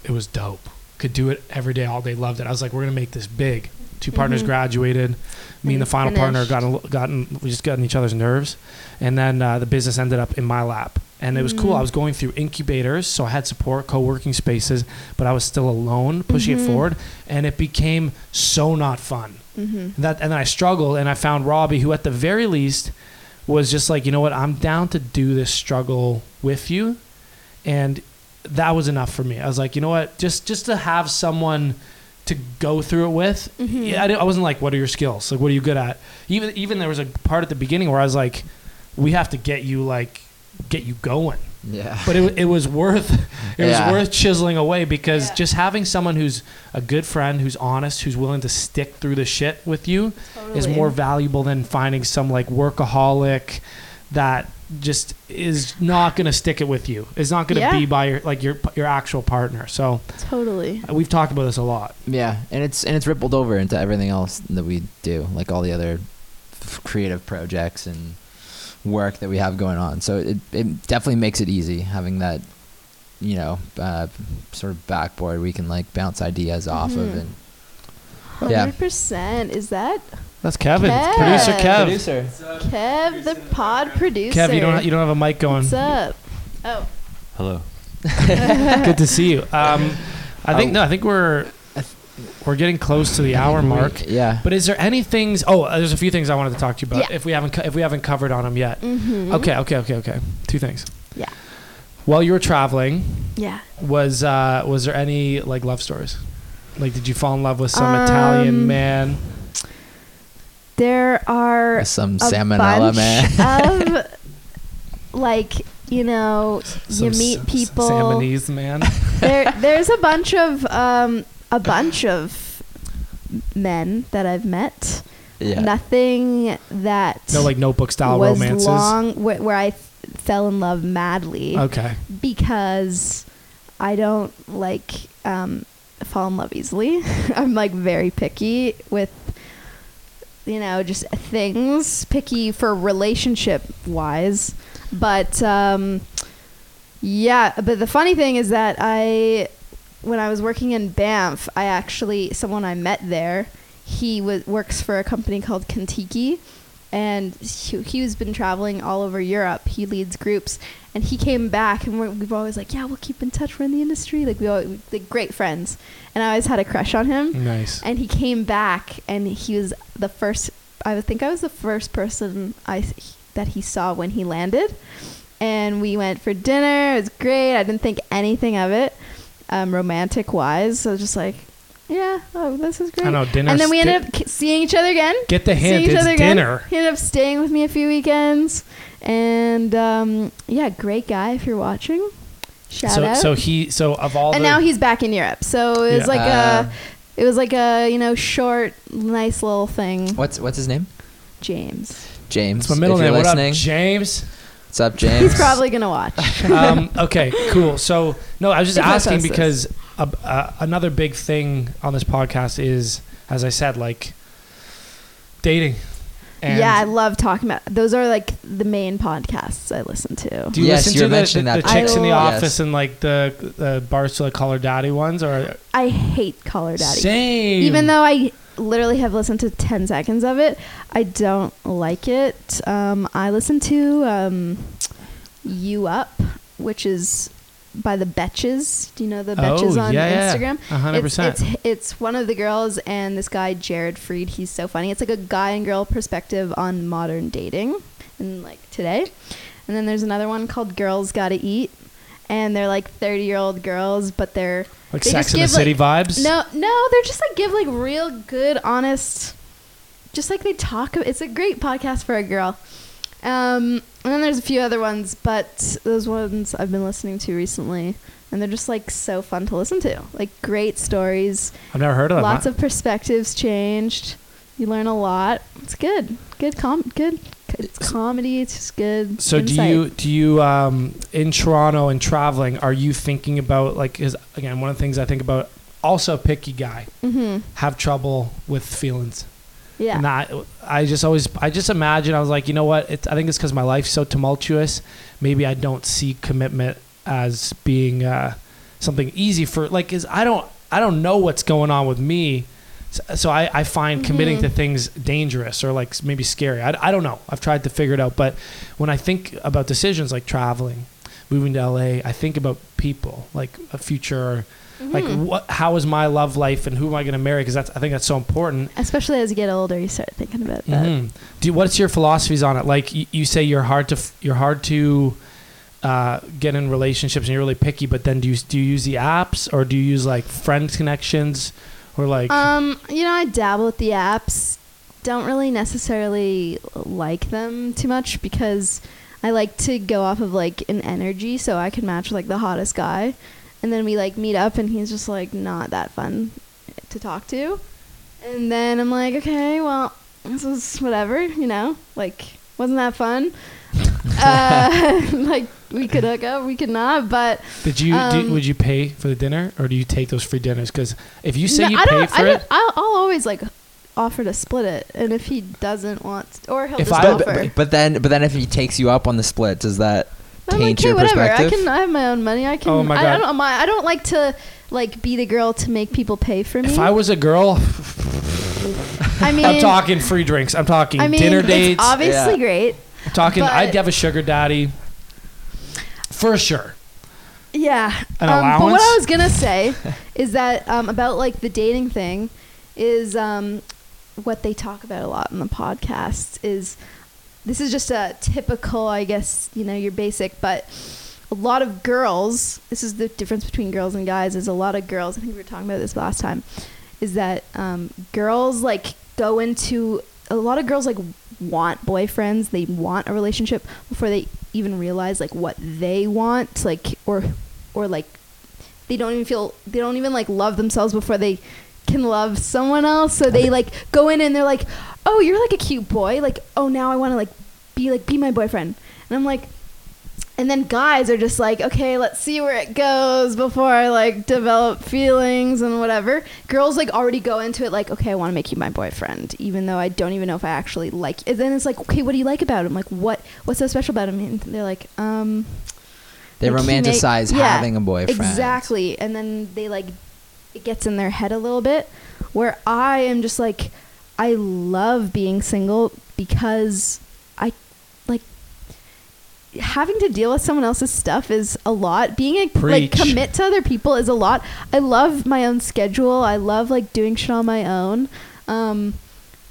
Speaker 2: It was dope. Could do it every day, all day. Loved it. I was like, we're gonna make this big. Two partners
Speaker 4: Mhm.
Speaker 2: graduated. Me and
Speaker 4: And
Speaker 2: the final partner
Speaker 4: finished.
Speaker 2: got gotten we just got in each other's nerves, and then uh, the business ended up in my lap, and it was cool.
Speaker 4: Mm.
Speaker 2: I was going through incubators, so I had support, co-working spaces, but I was still alone pushing
Speaker 4: Mhm.
Speaker 2: it forward, and it became so not fun.
Speaker 4: mm-hmm.
Speaker 2: And that and then I struggled and I found Robbie who at the very least was just like, you know what, I'm down to do this struggle with you. And that was enough for me. I was like, you know what, just just to have someone to go through it with.
Speaker 4: Mhm.
Speaker 2: Yeah, I, didn't- I wasn't like, what are your skills? Like, what are you good at? Even even there was a part at the beginning where I was like, we have to get you like get you going
Speaker 3: Yeah.
Speaker 2: but it, it was worth it
Speaker 3: Yeah.
Speaker 2: was worth chiseling away because
Speaker 4: Yeah.
Speaker 2: just having someone who's a good friend who's honest who's willing to stick through the shit with you is more valuable than finding some like workaholic that just is not going to stick it with you It's not going to
Speaker 4: Yeah.
Speaker 2: be by your like your your actual partner so
Speaker 4: Totally.
Speaker 2: we've talked about this a lot
Speaker 3: Yeah, and it's and it's rippled over into everything else that we do, like all the other f- creative projects and work that we have going on. So it it definitely makes it easy having that, you know, uh, sort of backboard we can like bounce ideas off of
Speaker 4: Mhm.
Speaker 3: and Yeah.
Speaker 4: Hundred percent. Is that
Speaker 2: that's kevin
Speaker 4: Kev.
Speaker 2: producer kev
Speaker 3: producer.
Speaker 4: Kev, the pod producer?
Speaker 2: kev you don't you don't have a mic going
Speaker 4: What's up? Oh,
Speaker 5: Hello.
Speaker 2: good to see you um i think no i think we're we're getting close to the hour mark
Speaker 3: Yeah.
Speaker 2: But is there any things? Oh, uh, there's a few things I wanted to talk to you about.
Speaker 4: Yeah.
Speaker 2: If we haven't if we haven't covered on them yet.
Speaker 4: mm-hmm.
Speaker 2: Okay, okay, okay, okay. Two things.
Speaker 4: Yeah.
Speaker 2: While you were traveling,
Speaker 4: Yeah.
Speaker 2: was uh, was there any like love stories? Like, did you fall in love with some
Speaker 4: Um,
Speaker 2: Italian man?
Speaker 4: There are
Speaker 3: Some
Speaker 4: a
Speaker 3: salmonella
Speaker 4: bunch
Speaker 3: man.
Speaker 4: of like you know
Speaker 2: Some
Speaker 4: you meet
Speaker 2: s-
Speaker 4: people.
Speaker 2: Salmonese man.
Speaker 4: there, there's a bunch of um, a bunch of men that I've met.
Speaker 3: yeah.
Speaker 4: Nothing that
Speaker 2: no, like notebook style
Speaker 4: was
Speaker 2: romances.
Speaker 4: long where, where I f- fell in love madly
Speaker 2: Okay.
Speaker 4: because I don't like um, fall in love easily. I'm like very picky with you know just things picky for relationship wise, but um, yeah. But the funny thing is that I when I was working in Banff, I actually someone I met there. He was works for a company called Contiki, and he, he's been traveling all over Europe. He leads groups, and he came back, and we're, we've always like, yeah, we'll keep in touch. We're in the industry, like we always like great friends, and I always had a crush on him.
Speaker 2: Nice.
Speaker 4: And he came back, and he was the first. I think I was the first person I that he saw when he landed, and we went for dinner. It was great. I didn't think anything of it, um, romantic wise. So I was just like, yeah, oh, this is great.
Speaker 2: I know dinner.
Speaker 4: and then we ended up seeing each other again.
Speaker 2: Get the
Speaker 4: seeing
Speaker 2: hint.
Speaker 4: each
Speaker 2: It's
Speaker 4: other again.
Speaker 2: dinner.
Speaker 4: He ended up staying with me a few weekends, and um, yeah, great guy. If you're watching, shout
Speaker 2: so
Speaker 4: out.
Speaker 2: so he so of all
Speaker 4: and
Speaker 2: the
Speaker 4: now he's back in Europe. So it was
Speaker 2: Yeah.
Speaker 4: like
Speaker 3: Uh,
Speaker 4: a, it was like a you know short, nice little thing.
Speaker 3: What's what's his name?
Speaker 4: James.
Speaker 3: James.
Speaker 2: it's my middle name. What up, James?
Speaker 3: What's up, James?
Speaker 4: He's probably gonna watch.
Speaker 2: um, okay, cool. So no, I was just
Speaker 4: If
Speaker 2: asking
Speaker 4: post
Speaker 2: because uh, uh, another big thing on this podcast is, as I said, like dating. And
Speaker 4: yeah, I love talking about. Those are like the main podcasts I listen to.
Speaker 2: do you
Speaker 3: Yes,
Speaker 2: listen
Speaker 3: you
Speaker 2: to the,
Speaker 3: mentioning
Speaker 2: the,
Speaker 3: that
Speaker 2: the chicks in the
Speaker 4: I
Speaker 3: love-
Speaker 2: office
Speaker 3: Yes.
Speaker 2: and like the the Barstool Call Her Daddy ones, or
Speaker 4: I hate Call Her Daddy.
Speaker 2: same?
Speaker 4: Even though I literally have listened to 10 seconds of it, I don't like it. Um, I listen to um, You Up, which is by the Betches. Do you know the Betches
Speaker 2: oh
Speaker 4: on
Speaker 2: yeah, yeah,
Speaker 4: Instagram?
Speaker 2: a hundred
Speaker 4: It's,
Speaker 2: percent.
Speaker 4: it's it's one of the girls and this guy Jared Freid. He's so funny. It's like a guy and girl perspective on modern dating and like today. And then there's another one called Girls Gotta Eat, and they're like 30 year old girls, but they're
Speaker 2: Like
Speaker 4: they
Speaker 2: Sex in the
Speaker 4: give,
Speaker 2: City vibes.
Speaker 4: no, no, they're just like give like real good, honest. Just like they talk. It's a great podcast for a girl. Um, and then there's a few other ones, but those ones I've been listening to recently, and they're just like so fun to listen to. Like great stories,
Speaker 2: I've never heard of them.
Speaker 4: lots of perspectives changed. You learn a lot. It's good. Good com. Good It's comedy. It's just good.
Speaker 2: So do you do you um, in Toronto and traveling? Are you thinking about like? Is again one of the things I think about. Also, a picky guy
Speaker 4: Mm-hmm.
Speaker 2: have trouble with feelings.
Speaker 4: Yeah.
Speaker 2: And I, I just always, I just imagine I was like, you know what? It's, I think it's because my life's so tumultuous. Maybe I don't see commitment as being uh, something easy for like. Is I don't, I don't know what's going on with me. So, so I, I find committing
Speaker 4: Mhm.
Speaker 2: to things dangerous or like maybe scary. I, I don't know. I've tried to figure it out. But when I think about decisions like traveling, moving to LA, I think about people, like a future, like
Speaker 4: Mhm.
Speaker 2: what, how is my love life and who am I going to marry? Because that's, I think that's so important.
Speaker 4: Especially as you get older, you start thinking about that.
Speaker 2: Mhm. Do what's your philosophies on it? Like you, you say, you're hard to you're hard to uh, get in relationships, and you're really picky. But then, do you do you use the apps, or do you use like friend connections, or like?
Speaker 4: Um, you know, I dabble with the apps. Don't really necessarily like them too much because I like to go off of like an energy, so I can match like the hottest guy, and then we like meet up, and he's just like not that fun to talk to, and then I'm like, okay, well, this is whatever, you know, like wasn't that fun? Uh, like we could hook up, we could not, but
Speaker 2: did you do,
Speaker 4: um,
Speaker 2: would you pay for the dinner, or do you take those free dinners? Because if you say
Speaker 4: No,
Speaker 2: you
Speaker 4: I
Speaker 2: pay for
Speaker 4: I
Speaker 2: it,
Speaker 4: I'll, I'll always like offer to split it, and if he doesn't want, or he'll
Speaker 2: If
Speaker 4: just
Speaker 2: I-
Speaker 3: But,
Speaker 4: offer.
Speaker 3: but, but then, but then if he takes you up on the split, does that
Speaker 4: I'm like,
Speaker 3: taint
Speaker 4: hey,
Speaker 3: your
Speaker 4: whatever. I can. I have my own money. I can.
Speaker 2: Oh my
Speaker 4: I, I
Speaker 2: God.
Speaker 4: don't. My, I don't like to like be the girl to make people pay for me.
Speaker 2: if I was a girl,
Speaker 4: I mean,
Speaker 2: I'm talking free drinks. I'm talking
Speaker 4: I mean,
Speaker 2: dinner
Speaker 4: it's
Speaker 2: dates.
Speaker 4: obviously
Speaker 3: Yeah.
Speaker 4: great.
Speaker 2: Talking.
Speaker 4: but-
Speaker 2: I'd have a sugar daddy for sure.
Speaker 4: Yeah.
Speaker 2: An
Speaker 4: um, but what
Speaker 2: allowance?
Speaker 4: I was gonna say is that um, about like the dating thing is um, what they talk about a lot in the podcast is this is just a typical, I guess you know, your basic, but a lot of girls. This is the difference between girls and guys. Is a lot of girls. I think we were talking about this last time. Is that um, girls like go into a lot of girls like want boyfriends. They want a relationship before they even realize like what they want. Like or or like they don't even feel they don't even like love themselves before they can love someone else. So they like go in and they're like, "Oh, you're like a cute boy. Like, oh, now I want to like be like be my boyfriend." And I'm like and then guys are just like, "Okay, let's see where it goes before I like develop feelings and whatever." Girls like already go into it like, "Okay, I want to make you my boyfriend," even though I don't even know if I actually like. And then it's like, "Okay, what do you like about him? Like, what what's so special about him?" And they're like, "Um."
Speaker 3: they
Speaker 4: like, he make-
Speaker 3: romanticize
Speaker 4: yeah,
Speaker 3: having a boyfriend?
Speaker 4: Exactly. And then they like it gets in their head a little bit where I am just like I love being single because having to deal with someone else's stuff is a lot. Being a, like commit to other people is a lot. I love my own schedule. I love like doing shit on my own. Um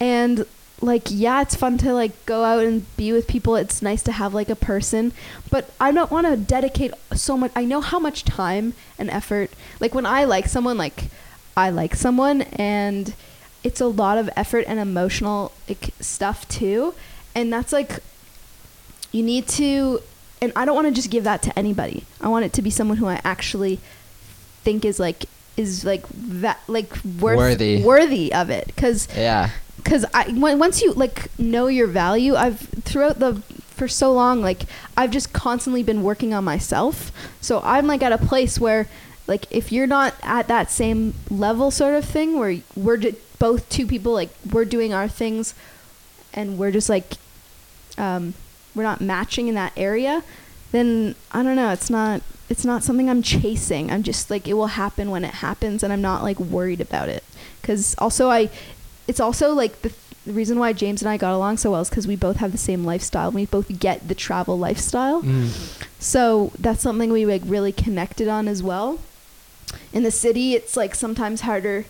Speaker 4: and like yeah, it's fun to like go out and be with people. It's nice to have like a person, but I don't want to dedicate so much. I know how much time and effort. Like when I like someone, like I like someone, and it's a lot of effort and emotional like, stuff too. And that's like you need to. And I don't want to just give that to anybody. I want it to be someone who I actually think is like is like that like worth,
Speaker 3: Worthy.
Speaker 4: worthy of it because
Speaker 3: Yeah.
Speaker 4: because I once you like know your value, I've throughout the for so long like I've just constantly been working on myself. So I'm like at a place where like if you're not at that same level sort of thing where we're just both two people like we're doing our things and we're just like um we're not matching in that area, then I don't know, it's not it's not something I'm chasing. I'm just like it will happen when it happens and I'm not like worried about it. Cuz also I it's also like the, the reason why James and I got along so well is because we both have the same lifestyle. We both get the travel lifestyle.
Speaker 2: Mm.
Speaker 4: So that's something we like really connected on as well. In the city, it's like sometimes harder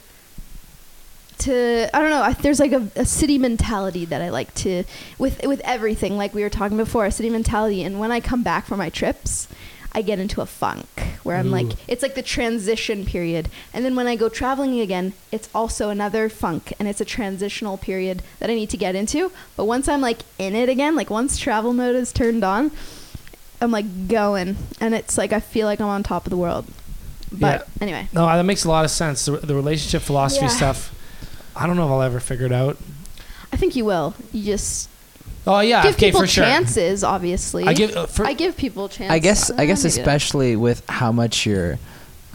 Speaker 4: to I don't know. I, there's like a, a city mentality that I like to with with everything. Like we were talking before, a city mentality. And when I come back from my trips, I get into a funk where I'm like, it's like the transition period. And then when I go traveling again, it's also another funk and it's a transitional period that I need to get into. But once I'm like in it again, like once travel mode is turned on, I'm like going and it's like I feel like I'm on top of the world. But anyway,
Speaker 2: No, that makes a lot of sense. The, the relationship philosophy
Speaker 4: Yeah.
Speaker 2: stuff. I don't know if I'll ever figure it out.
Speaker 4: I think you will. You just
Speaker 2: Oh yeah,
Speaker 4: give
Speaker 2: okay,
Speaker 4: people
Speaker 2: for sure.
Speaker 4: chances. Obviously,
Speaker 2: I give uh, for,
Speaker 4: I give people chances.
Speaker 3: I guess I guess
Speaker 4: maybe not.
Speaker 3: especially with how much you're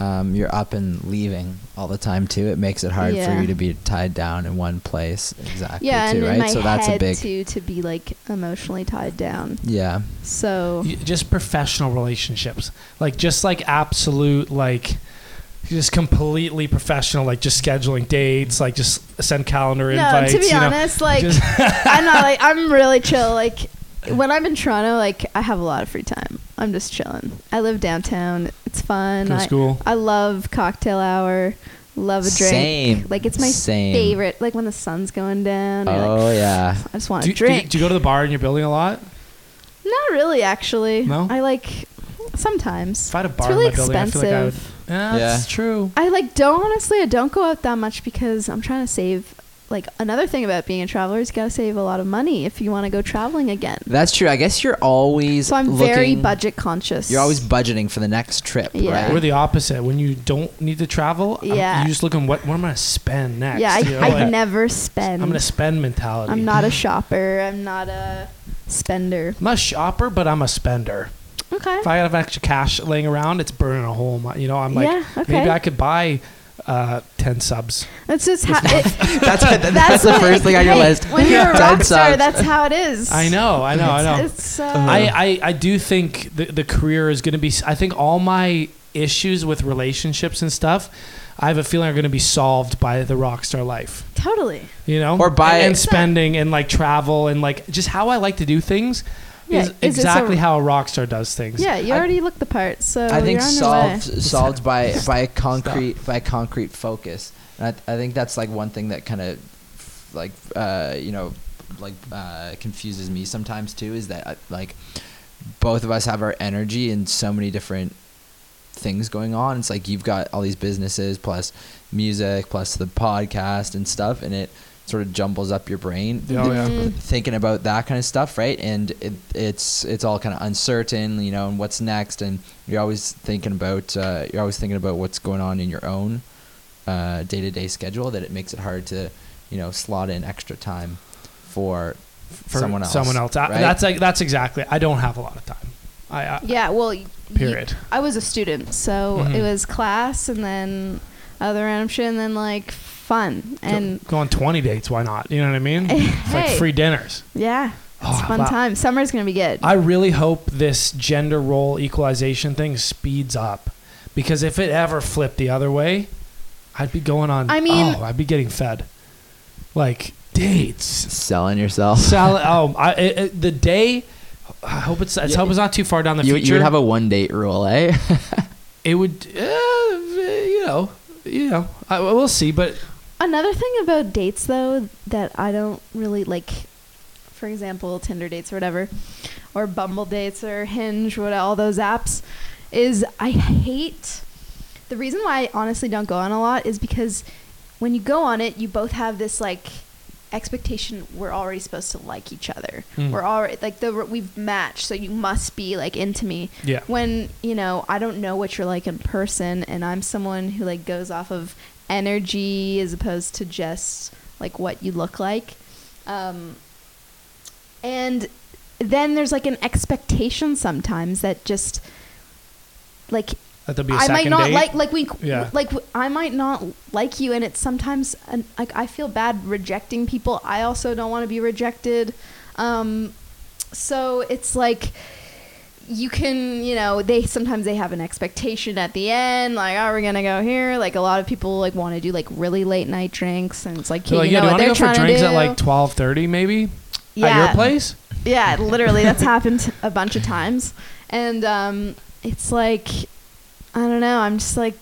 Speaker 3: um, you're up and leaving all the time too, it makes it hard for you to be tied down in one place exactly
Speaker 4: Yeah,
Speaker 3: too,
Speaker 4: and
Speaker 3: right?
Speaker 4: in my
Speaker 3: so that's a
Speaker 4: head
Speaker 3: big
Speaker 4: too to be like emotionally tied down.
Speaker 3: yeah.
Speaker 4: So
Speaker 2: y- just professional relationships, like just like absolute like. Just completely professional, like just scheduling dates, like just send calendar
Speaker 4: no,
Speaker 2: invites.
Speaker 4: to be
Speaker 2: you know,
Speaker 4: honest, like I'm not like I'm really chill. Like when I'm in Toronto, like I have a lot of free time. I'm just chilling. I live downtown. It's fun.
Speaker 2: Go
Speaker 4: I,
Speaker 2: school.
Speaker 4: I love cocktail hour. Love a drink.
Speaker 3: Same.
Speaker 4: Like it's my
Speaker 3: Same.
Speaker 4: favorite. Like when the sun's going down.
Speaker 3: Oh
Speaker 4: like,
Speaker 3: yeah.
Speaker 4: I just want
Speaker 2: Do,
Speaker 4: to
Speaker 2: you- do, you,
Speaker 4: drink.
Speaker 2: do you go to the bar in your building a lot?
Speaker 4: Not really, actually.
Speaker 2: No?
Speaker 4: I like sometimes.
Speaker 2: If I had a bar
Speaker 4: it's really
Speaker 2: in my building, I feel like I would.
Speaker 4: Expensive.
Speaker 2: Yeah, that's true.
Speaker 4: I like don't honestly. I don't go out that much because I'm trying to save. Like another thing about being a traveler is you gotta save a lot of money if you want to go traveling again.
Speaker 3: That's true. I guess you're always
Speaker 4: So I'm
Speaker 3: looking,
Speaker 4: very budget conscious.
Speaker 3: You're always budgeting for the next trip,
Speaker 4: Yeah.
Speaker 3: right?
Speaker 2: We're the opposite. When you don't need to travel, I'm-
Speaker 4: Yeah.
Speaker 2: you just looking what what am I gonna spend next?
Speaker 4: yeah. I,
Speaker 2: you know,
Speaker 4: I
Speaker 2: like,
Speaker 4: never spend.
Speaker 2: I'm gonna spend mentality.
Speaker 4: I'm not a shopper. I'm not a spender.
Speaker 2: I'm not a shopper, but I'm a spender.
Speaker 4: Okay.
Speaker 2: If I have extra cash laying around, it's burning a hole. in my- You know, I'm like,
Speaker 4: yeah. Okay.
Speaker 2: maybe I could buy uh, ten subs.
Speaker 4: That's just how. It,
Speaker 3: that's that's, the
Speaker 4: what-
Speaker 3: first thing on your
Speaker 4: hey,
Speaker 3: list.
Speaker 4: When you're a
Speaker 3: Ten
Speaker 4: rock star,
Speaker 3: subs.
Speaker 4: that's how it is.
Speaker 2: I know, I know, I know.
Speaker 4: It's, it's, uh,
Speaker 2: I, I, I do think the, the career is going to be. I think all my issues with relationships and stuff, I have a feeling are going to be solved by the rock star life.
Speaker 4: totally.
Speaker 2: You know,
Speaker 3: Or by-
Speaker 2: and, and spending and like travel and like just how I like to do things
Speaker 4: Yeah,
Speaker 2: is
Speaker 4: is it's a-
Speaker 2: exactly how a rock star does things.
Speaker 4: Yeah, you
Speaker 2: I-
Speaker 4: already look the part, so
Speaker 3: I think
Speaker 4: you're on your way.
Speaker 3: solved solved by by a concrete by a concrete focus. And I, I think that's like one thing that kind of like uh, you know like uh, confuses me sometimes too is that uh, like both of us have our energy in so many different things going on. It's like you've got all these businesses plus music plus the podcast and stuff, and it sort of jumbles up your brain
Speaker 2: Oh, yeah.
Speaker 3: Thinking about that kind of stuff, right? And it, it's it's all kind of uncertain, you know, and what's next, and you're always thinking about uh, you're always thinking about what's going on in your own day to day schedule. That it makes it hard to, you know, slot in extra time for
Speaker 2: for
Speaker 3: someone else.
Speaker 2: Someone else.
Speaker 3: Right?
Speaker 2: That's like that's exactly. I don't have a lot of time. I, I
Speaker 4: Yeah, well, y- y-
Speaker 2: period.
Speaker 4: I was a student, so
Speaker 2: Mhm.
Speaker 4: it was class and then other random shit and then like fun and
Speaker 2: go, go on twenty dates. Why not? You know what I mean? It's like free dinners.
Speaker 4: yeah, it's
Speaker 2: Oh,
Speaker 4: fun
Speaker 2: wow.
Speaker 4: time. Summer's gonna be good.
Speaker 2: I really hope this gender role equalization thing speeds up because if it ever flipped the other way, I'd be going on.
Speaker 4: I mean-
Speaker 2: oh, I'd be getting fed like dates.
Speaker 3: selling yourself.
Speaker 2: Salad. oh, I, it, it- the day. I hope it's. I
Speaker 3: Yeah.
Speaker 2: hope it's not too far down the
Speaker 3: You,
Speaker 2: future.
Speaker 3: you would have a one date rule, eh?
Speaker 2: it would. Uh, you know. You know. I, we'll see. But
Speaker 4: Another thing about dates though that I don't really like, for example, Tinder dates or whatever, or Bumble dates or Hinge, what all those apps, is I hate. The reason why I honestly don't go on a lot is because when you go on it, you both have this like expectation we're already supposed to like each other.
Speaker 2: Mm.
Speaker 4: We're already like the we've matched, so you must be like into me
Speaker 2: yeah.
Speaker 4: when you know i don't know what you're like in person and i'm someone who like goes off of energy as opposed to just like what you look like um and then there's like an expectation sometimes that just like
Speaker 2: That there'll be a
Speaker 4: I might not
Speaker 2: date.
Speaker 4: like like we
Speaker 2: Yeah.
Speaker 4: like I might not like you, and it's sometimes an, like I feel bad rejecting people. I also don't want to be rejected, um, so it's like you can you know they sometimes they have an expectation at the end like oh we're gonna go here like a lot of people like want to do like really late night drinks and it's like,
Speaker 2: So,
Speaker 4: hey,
Speaker 2: like,
Speaker 4: you
Speaker 2: yeah,
Speaker 4: know
Speaker 2: do you
Speaker 4: what
Speaker 2: want to
Speaker 4: they're
Speaker 2: go for
Speaker 4: trying to
Speaker 2: drinks
Speaker 4: do
Speaker 2: at like twelve thirty, maybe
Speaker 4: yeah
Speaker 2: at your place?
Speaker 4: yeah, literally, that's happened a bunch of times, and um, it's like I don't know. I'm just like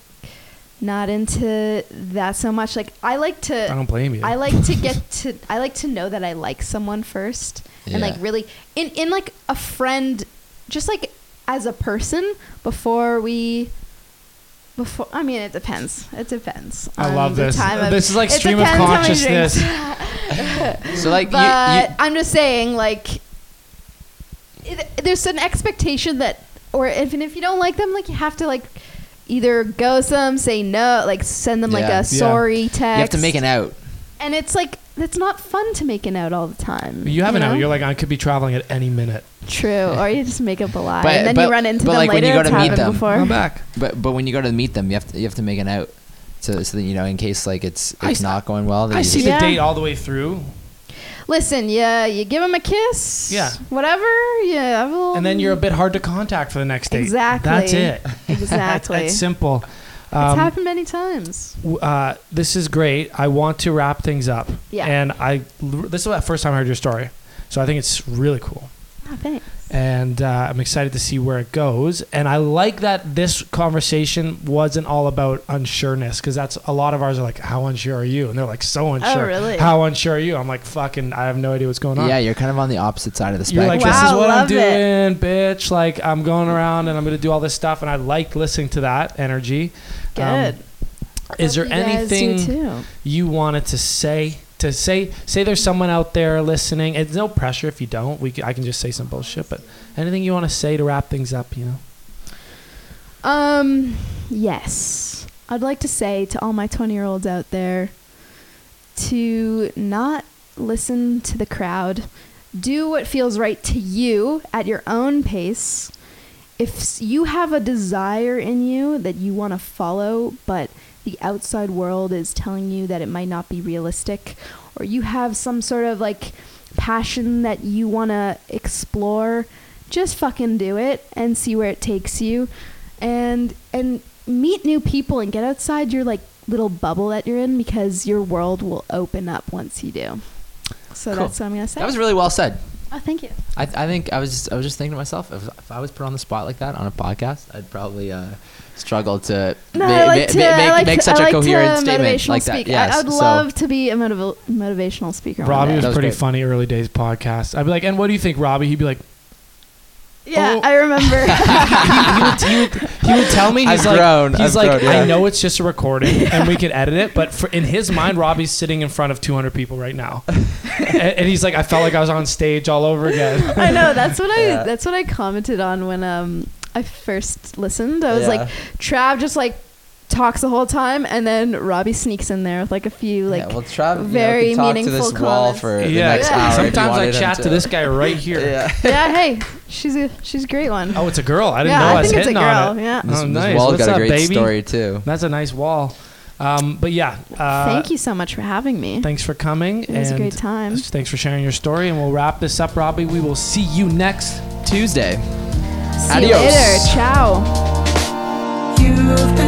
Speaker 4: not into that so much. Like I like to.
Speaker 2: I don't blame you.
Speaker 4: I like to get to, I like to know that I like someone first, and like really in in like a friend, just like as a person before we. Before I mean, it depends. It depends.
Speaker 2: I love
Speaker 4: the
Speaker 2: this.
Speaker 4: time of-
Speaker 2: This is like
Speaker 4: it
Speaker 2: stream of
Speaker 4: depends
Speaker 2: consciousness.
Speaker 3: so like
Speaker 4: but
Speaker 3: you,
Speaker 4: I'm just saying, like, it, there's an expectation that, or even if you don't like them, like you have to like either ghost them, say no, like send them like a sorry text.
Speaker 3: you have to make an out.
Speaker 4: And it's like it's not fun to make it out all the time.
Speaker 2: You have an
Speaker 4: know?
Speaker 2: out. You're like, I could be traveling at any minute.
Speaker 4: True, or you just make up a lie,
Speaker 3: But-
Speaker 4: and then
Speaker 3: but-
Speaker 4: you run into
Speaker 3: but,
Speaker 4: them
Speaker 3: like, when you go to meet them-
Speaker 4: before.
Speaker 2: I'm back.
Speaker 3: But but when you go to meet them, you have to you have to make an out, so, so that you know in case like it's it's
Speaker 2: s-
Speaker 3: not going well. That
Speaker 2: I
Speaker 3: you
Speaker 2: see
Speaker 3: just-
Speaker 2: the
Speaker 4: Yeah.
Speaker 2: date all the way through,
Speaker 4: Listen, yeah, you give them a kiss.
Speaker 2: Yeah.
Speaker 4: Whatever. Yeah. Well,
Speaker 2: and then you're a bit hard to contact for the next date.
Speaker 4: Exactly.
Speaker 2: That's it.
Speaker 4: Exactly.
Speaker 2: That's simple.
Speaker 4: It's
Speaker 2: Um,
Speaker 4: happened many times.
Speaker 2: uh, this is great. I want to wrap things up.
Speaker 4: Yeah.
Speaker 2: And I, this is the first time I heard your story, so I think it's really cool.
Speaker 4: Oh, thanks.
Speaker 2: and uh, I'm excited to see where it goes. And I like that this conversation wasn't all about unsureness because that's a lot of ours are like, "How unsure are you?" And they're like, "So unsure."
Speaker 4: Oh, really?
Speaker 2: How unsure are you? I'm like, "Fucking, I have no idea what's going on."
Speaker 3: Yeah, you're kind of on the opposite side of the spectrum.
Speaker 2: You're
Speaker 3: spectrum.
Speaker 2: like, this is what I'm doing,
Speaker 4: it.
Speaker 2: bitch. Like, I'm going around and I'm going to do all this stuff. And I like listening to that energy. Um,
Speaker 4: Good.
Speaker 2: is there
Speaker 4: you
Speaker 2: anything you wanted to say? To say, say there's someone out there listening. It's no pressure if you don't. We, I can just say some bullshit. But anything you want to say to wrap things up? You know.
Speaker 4: Um, yes. I'd like to say to all my 20 year olds out there to not listen to the crowd. Do what feels right to you at your own pace. If you have a desire in you that you want to follow, but the outside world is telling you that it might not be realistic, or you have some sort of like passion that you want to explore, just fucking do it and see where it takes you and and meet new people and get outside your like little bubble that you're in because your world will open up once you do. So
Speaker 3: Cool.
Speaker 4: that's what I'm gonna say.
Speaker 3: That was really well said.
Speaker 4: Oh, thank you.
Speaker 3: I, I think I was just, I was just thinking to myself if, if I was put on the spot like that on a podcast, I'd probably uh, struggle to,
Speaker 4: No,
Speaker 3: ma-
Speaker 4: I like
Speaker 3: ma-
Speaker 4: to.
Speaker 3: ma-
Speaker 4: I
Speaker 3: make,
Speaker 4: like
Speaker 3: make
Speaker 4: to,
Speaker 3: such
Speaker 4: I
Speaker 3: a
Speaker 4: like
Speaker 3: coherent statement
Speaker 4: motivational
Speaker 3: like that.
Speaker 4: speak.
Speaker 3: Yes,
Speaker 4: I, I'd
Speaker 3: so-
Speaker 4: love to be a motiv- motivational speaker.
Speaker 2: Robbie was
Speaker 3: was
Speaker 2: pretty
Speaker 3: great.
Speaker 2: funny early days podcast. I'd be like, and what do you think, Robbie? He'd be like,
Speaker 4: yeah,
Speaker 2: Oh.
Speaker 4: I remember.
Speaker 2: he, would, he, would, he would tell me, he's
Speaker 3: I've
Speaker 2: like,
Speaker 3: grown,
Speaker 2: he's
Speaker 3: I've
Speaker 2: like,
Speaker 3: grown, yeah.
Speaker 2: I know it's just a recording and we can edit it, but for, in his mind, Robbie's sitting in front of 200 people right now, and, and he's like, I felt like I was on stage all over again.
Speaker 4: I know. That's what I. That's what I commented on when um I first listened. I was
Speaker 3: Yeah.
Speaker 4: like, Trav just like talks the whole time, and then Robbie sneaks in there with like a few like.
Speaker 3: yeah, well, Trav,
Speaker 4: very
Speaker 3: you know, could talk to this
Speaker 4: meaningful
Speaker 3: wall
Speaker 4: comments.
Speaker 3: for the
Speaker 2: yeah,
Speaker 3: next
Speaker 4: Yeah.
Speaker 3: hour.
Speaker 2: sometimes I chat to this guy right here.
Speaker 3: Yeah.
Speaker 4: yeah, hey, she's a she's a great one.
Speaker 2: Oh, it's a girl. I didn't
Speaker 4: yeah,
Speaker 2: know I,
Speaker 4: I
Speaker 2: was
Speaker 4: think it's a
Speaker 2: hitting
Speaker 4: girl.
Speaker 2: on it.
Speaker 4: Yeah.
Speaker 3: This,
Speaker 2: Oh,
Speaker 3: this
Speaker 2: nice.
Speaker 3: wall
Speaker 2: What's
Speaker 3: got
Speaker 2: up,
Speaker 3: a great
Speaker 2: baby?
Speaker 3: story too.
Speaker 2: That's a nice wall. Um, but yeah, uh,
Speaker 4: Thank you so much for having me.
Speaker 2: Thanks for coming.
Speaker 4: It was a great time.
Speaker 2: Thanks for sharing your story, and we'll wrap this up, Robbie. We will see you next
Speaker 3: Tuesday.
Speaker 4: See you
Speaker 3: Adios.
Speaker 4: later. Ciao.
Speaker 1: You've